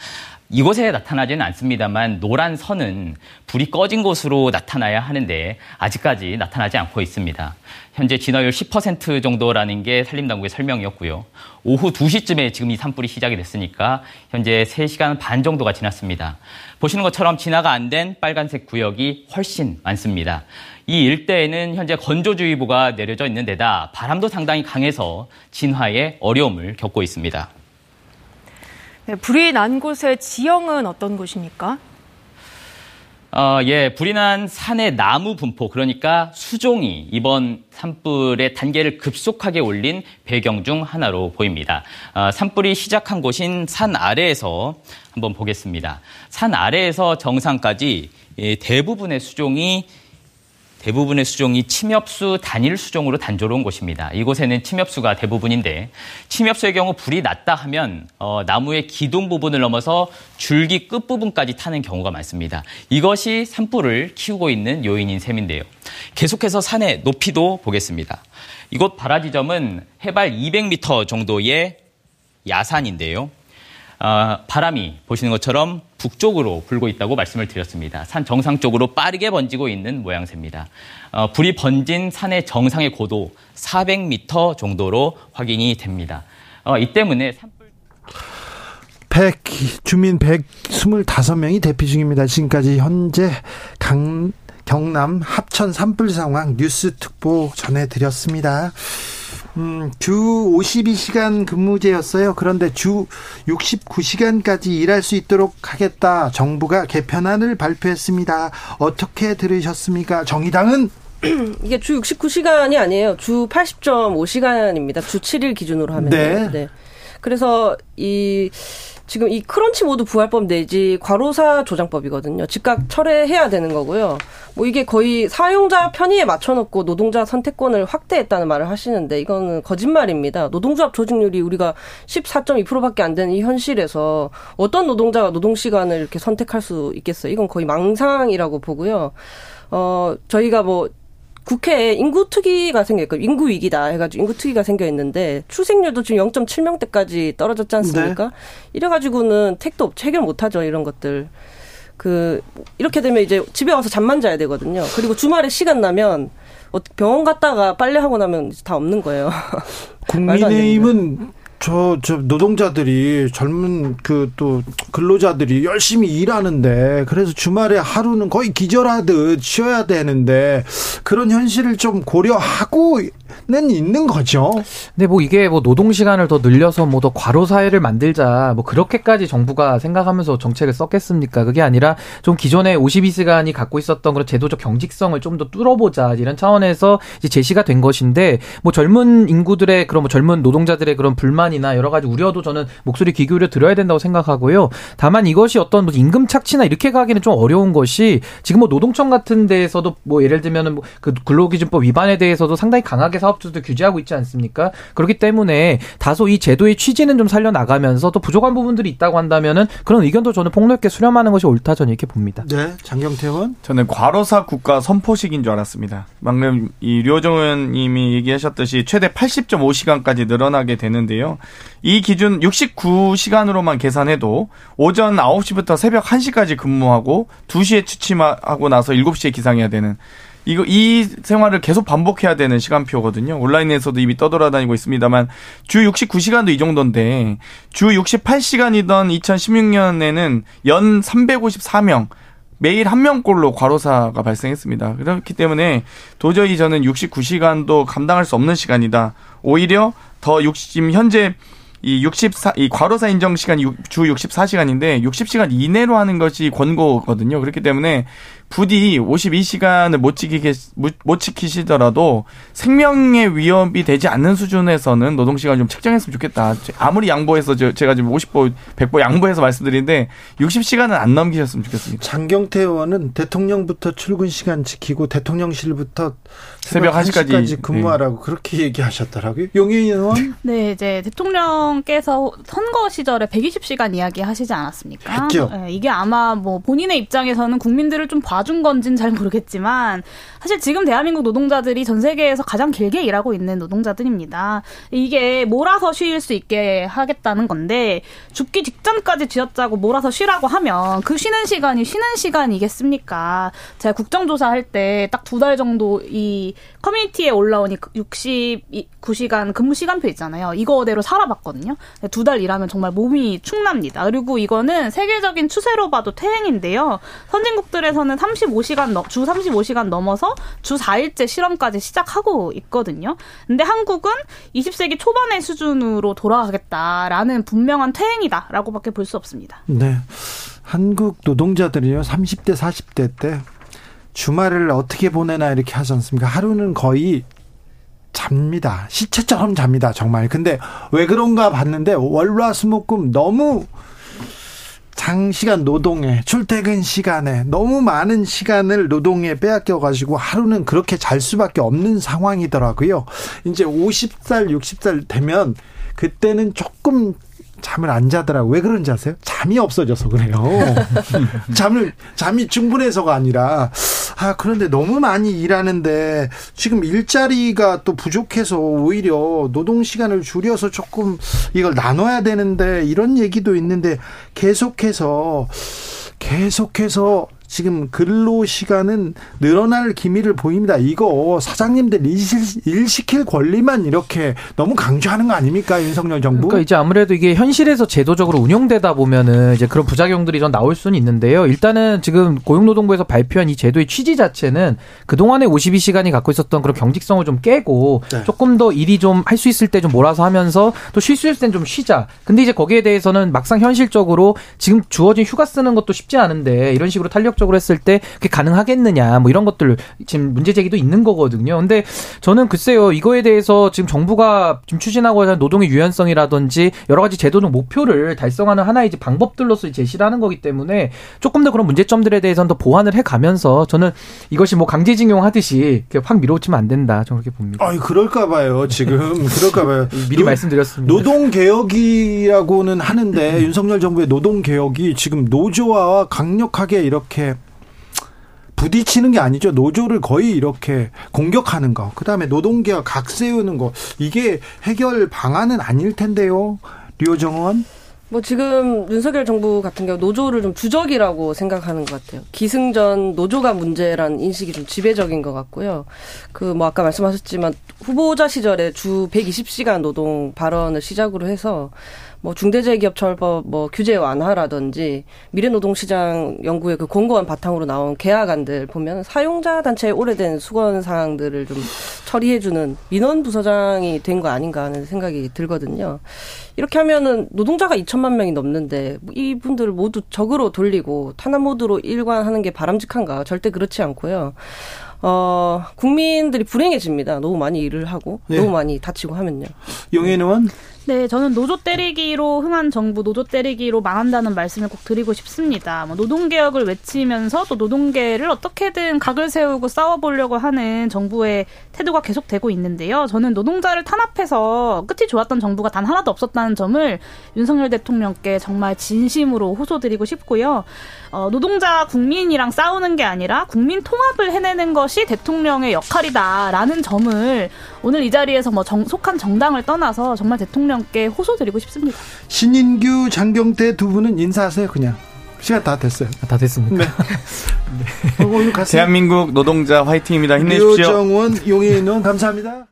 이곳에 나타나지는 않습니다만 노란 선은 불이 꺼진 곳으로 나타나야 하는데 아직까지 나타나지 않고 있습니다. 현재 진화율 10% 정도라는 게 산림당국의 설명이었고요. 오후 2시쯤에 지금 이 산불이 시작이 됐으니까 현재 3시간 반 정도가 지났습니다. 보시는 것처럼 진화가 안 된 빨간색 구역이 훨씬 많습니다. 이 일대에는 현재 건조주의보가 내려져 있는 데다 바람도 상당히 강해서 진화에 어려움을 겪고 있습니다. 네, 불이 난 곳의 지형은 어떤 곳입니까? 어, 예, 불이 난 산의 나무 분포, 그러니까 수종이 이번 산불의 단계를 급속하게 올린 배경 중 하나로 보입니다. 어, 산불이 시작한 곳인 산 아래에서 한번 보겠습니다. 산 아래에서 정상까지 예, 대부분의 수종이 대부분의 수종이 침엽수 단일 수종으로 단조로운 곳입니다. 이곳에는 침엽수가 대부분인데 침엽수의 경우 불이 났다 하면 어, 나무의 기둥 부분을 넘어서 줄기 끝 부분까지 타는 경우가 많습니다. 이것이 산불을 키우고 있는 요인인 셈인데요. 계속해서 산의 높이도 보겠습니다. 이곳 바라지점은 해발 200m 정도의 야산인데요. 어, 바람이 보시는 것처럼 북쪽으로 불고 있다고 말씀을 드렸습니다. 산 정상 쪽으로 빠르게 번지고 있는 모양새입니다. 어, 불이 번진 산의 정상의 고도 400m 정도로 확인이 됩니다. 어, 이 때문에 산불 100, 주민 125명이 대피 중입니다. 지금까지 현재 강, 경남 합천 산불 상황 뉴스 특보 전해드렸습니다. 음, 주 52시간 근무제였어요. 그런데 주 69시간까지 일할 수 있도록 하겠다. 정부가 개편안을 발표했습니다. 어떻게 들으셨습니까? 정의당은 [clears throat] 이게 주 69시간이 아니에요. 주 80.5시간입니다. 주 7일 기준으로 하면. 네. 네. 그래서 이 지금 이 크런치 모드 부활법 내지 과로사 조장법이거든요. 즉각 철회해야 되는 거고요. 뭐 이게 거의 사용자 편의에 맞춰놓고 노동자 선택권을 확대했다는 말을 하시는데 이거는 거짓말입니다. 노동조합 조직률이 우리가 14.2%밖에 안 되는 이 현실에서 어떤 노동자가 노동 시간을 이렇게 선택할 수 있겠어요? 이건 거의 망상이라고 보고요. 어, 저희가 뭐 국회에 인구 투기가 생겼고 인구 위기다 해가지고 인구 투기가 생겨 있는데 출생률도 지금 0.7명대까지 떨어졌지 않습니까? 네. 이래가지고는 택도 업체 해결 못하죠 이런 것들. 그 이렇게 되면 이제 집에 와서 잠만 자야 되거든요. 그리고 주말에 시간 나면 어, 병원 갔다가 빨래하고 나면 다 없는 거예요. [laughs] 국민의힘은 저, 저 노동자들이 젊은 그 또 근로자들이 열심히 일하는데 그래서 주말에 하루는 거의 기절하듯 쉬어야 되는데 그런 현실을 좀 고려하고 는 있는 거죠. 근데 뭐 이게 뭐 노동 시간을 더 늘려서 뭐 더 과로 사회를 만들자 뭐 그렇게까지 정부가 생각하면서 정책을 썼겠습니까? 그게 아니라 좀 기존에 52시간이 갖고 있었던 그런 제도적 경직성을 좀 더 뚫어보자 이런 차원에서 이제 제시가 된 것인데 뭐 젊은 인구들의 그런 뭐 젊은 노동자들의 그런 불만 불만이나 여러 가지 우려도 저는 목소리 귀 기울여 들어야 된다고 생각하고요. 다만 이것이 어떤 뭐 임금 착취나 이렇게 가기는 좀 어려운 것이 지금 뭐 노동청 같은 데에서도 뭐 예를 들면은 뭐 그 근로기준법 위반에 대해서도 상당히 강하게 5개 사업주도 규제하고 있지 않습니까? 그렇기 때문에 다소 이 제도의 취지는 좀 살려 나가면서 또 부족한 부분들이 있다고 한다면은 그런 의견도 저는 폭넓게 수렴하는 것이 옳다 저는 이렇게 봅니다. 네, 장경태원. 저는 과로사 국가 선포식인 줄 알았습니다. 방금 이 류호정 의원님이 얘기하셨듯이 최대 80.5시간까지 늘어나게 되는데요. 이 기준 69시간으로만 계산해도 오전 9시부터 새벽 1시까지 근무하고 2시에 취침하고 나서 7시에 기상해야 되는 이거 이 생활을 계속 반복해야 되는 시간표거든요. 온라인에서도 이미 떠돌아다니고 있습니다만 주 69시간도 이 정도인데 주 68시간이던 2016년에는 연 354명 매일 한 명꼴로 과로사가 발생했습니다. 그렇기 때문에 도저히 저는 69시간도 감당할 수 없는 시간이다. 오히려 더 60, 현재 이 64, 이 과로사 인정 시간이 주 64시간인데 60시간 이내로 하는 것이 권고거든요. 그렇기 때문에 부디 52시간을 못 지키게 못 지키시더라도 생명의 위협이 되지 않는 수준에서는 노동 시간 좀 책정했으면 좋겠다. 아무리 양보해서 제가 지금 50보 100보 양보해서 말씀드리는데 60시간은 안 넘기셨으면 좋겠습니다. 장경태 의원은 대통령부터 출근 시간 지키고 대통령실부터 새벽, 새벽 1시까지, 1시까지 근무하라고 네. 그렇게 얘기하셨더라고요. 용인 의원? 네, 이제 대통령께서 선거 시절에 120시간 이야기 하시지 않았습니까? 했죠. 네, 이게 아마 뭐 본인의 입장에서는 국민들을 좀 봐. 봐준 건지는 잘 모르겠지만 사실 지금 대한민국 노동자들이 전 세계에서 가장 길게 일하고 있는 노동자들입니다. 이게 몰아서 쉴 수 있게 하겠다는 건데 죽기 직전까지 쥐어짜고 몰아서 쉬라고 하면 그 쉬는 시간이 쉬는 시간이겠습니까? 제가 국정조사 할 때 딱 두 달 정도 이 커뮤니티에 올라오니 69시간 근무 시간표 있잖아요. 이거대로 살아봤거든요. 두 달 일하면 정말 몸이 축납니다. 그리고 이거는 세계적인 추세로 봐도 퇴행인데요. 선진국들에서는 35시간 넘, 주 35시간 넘어서 주 4일째 실험까지 시작하고 있거든요. 근데 한국은 20세기 초반의 수준으로 돌아가겠다라는 분명한 퇴행이다라고밖에 볼 수 없습니다. 네. 한국 노동자들이요. 30대 40대 때 주말을 어떻게 보내나 이렇게 하지 않습니까? 하루는 거의 잡니다. 시체처럼 잡니다. 정말. 근데 왜 그런가 봤는데 월화수목금 너무 장시간 노동에 출퇴근 시간에 너무 많은 시간을 노동에 빼앗겨 가지고 하루는 그렇게 잘 수밖에 없는 상황이더라고요. 이제 50살, 60살 되면 그때는 조금 잠을 안 자더라고. 왜 그런지 아세요? 잠이 없어져서 그래요. [laughs] 잠을, 잠이 충분해서가 아니라, 아, 그런데 너무 많이 일하는데, 지금 일자리가 또 부족해서 오히려 노동 시간을 줄여서 조금 이걸 나눠야 되는데, 이런 얘기도 있는데, 계속해서, 계속해서 지금 근로 시간은 늘어날 기미를 보입니다. 이거 사장님들 일 시킬 권리만 이렇게 너무 강조하는 거 아닙니까 윤석열 정부? 그러니까 이제 아무래도 이게 현실에서 제도적으로 운영되다 보면은 이제 그런 부작용들이 좀 나올 수는 있는데요. 일단은 지금 고용노동부에서 발표한 이 제도의 취지 자체는 그 동안에 52시간이 갖고 있었던 그런 경직성을 좀 깨고 네. 조금 더 일이 좀 할 수 있을 때 좀 몰아서 하면서 또 쉴 수 있을 땐 좀 쉬자. 근데 이제 거기에 대해서는 막상 현실적으로 지금 주어진 휴가 쓰는 것도 쉽지 않은데 이런 식으로 탄력 적으로 했을 때 그게 가능하겠느냐 뭐 이런 것들 지금 문제 제기도 있는 거거든요. 근데 저는 글쎄요 이거에 대해서 지금 정부가 지금 추진하고 있는 노동의 유연성이라든지 여러 가지 제도적 목표를 달성하는 하나의 이제 방법들로서 제시를 하는 거기 때문에 조금 더 그런 문제점들에 대해서는 더 보완을 해가면서 저는 이것이 뭐 강제징용 하듯이 확 밀어붙이면 안 된다. 저는 그렇게 봅니다. 아, 그럴까 봐요. 지금 [laughs] 그럴까 봐요. 미리 노, 말씀드렸습니다. 노동 개혁이라고는 하는데 윤석열 정부의 노동 개혁이 지금 노조와 강력하게 이렇게 부딪히는 게 아니죠. 노조를 거의 이렇게 공격하는 거. 그다음에 노동계와 각 세우는 거. 이게 해결 방안은 아닐 텐데요. 류정원. 뭐 지금 윤석열 정부 같은 경우 노조를 좀 주적이라고 생각하는 것 같아요. 기승전 노조가 문제란 인식이 좀 지배적인 것 같고요. 그 뭐 아까 말씀하셨지만 후보자 시절에 주 120시간 노동 발언을 시작으로 해서 뭐 중대재해기업처벌법 뭐 규제 완화라든지 미래노동시장 연구의 그 권고안 바탕으로 나온 계약안들 보면 사용자 단체의 오래된 수건 사항들을 좀 처리해주는 민원 부서장이 된 거 아닌가 하는 생각이 들거든요. 이렇게 하면은 노동자가 2천만 명이 넘는데 이분들을 모두 적으로 돌리고 탄압 모드로 일관하는 게 바람직한가? 절대 그렇지 않고요. 어, 국민들이 불행해집니다. 너무 많이 일을 하고, 네. 너무 많이 다치고 하면요. 의원? 네, 저는 노조 때리기로 흥한 정부, 노조 때리기로 망한다는 말씀을 꼭 드리고 싶습니다. 뭐 노동개혁을 외치면서 또 노동계를 어떻게든 각을 세우고 싸워보려고 하는 정부의 태도가 계속되고 있는데요. 저는 노동자를 탄압해서 끝이 좋았던 정부가 단 하나도 없었다는 점을 윤석열 대통령께 정말 진심으로 호소드리고 싶고요. 어, 노동자 국민이랑 싸우는 게 아니라 국민 통합을 해내는 것이 대통령의 역할이다라는 점을 오늘 이 자리에서 뭐 정, 속한 정당을 떠나서 정말 대통령 께 호소드리고 싶습니다. 신인규, 장경태 두 분은 인사하세요 그냥. 시간 다 됐어요. 다 됐습니다. 네. [laughs] 네. 대한민국 노동자 화이팅입니다. 힘내십시오. 류정원, 용인 의원 감사합니다.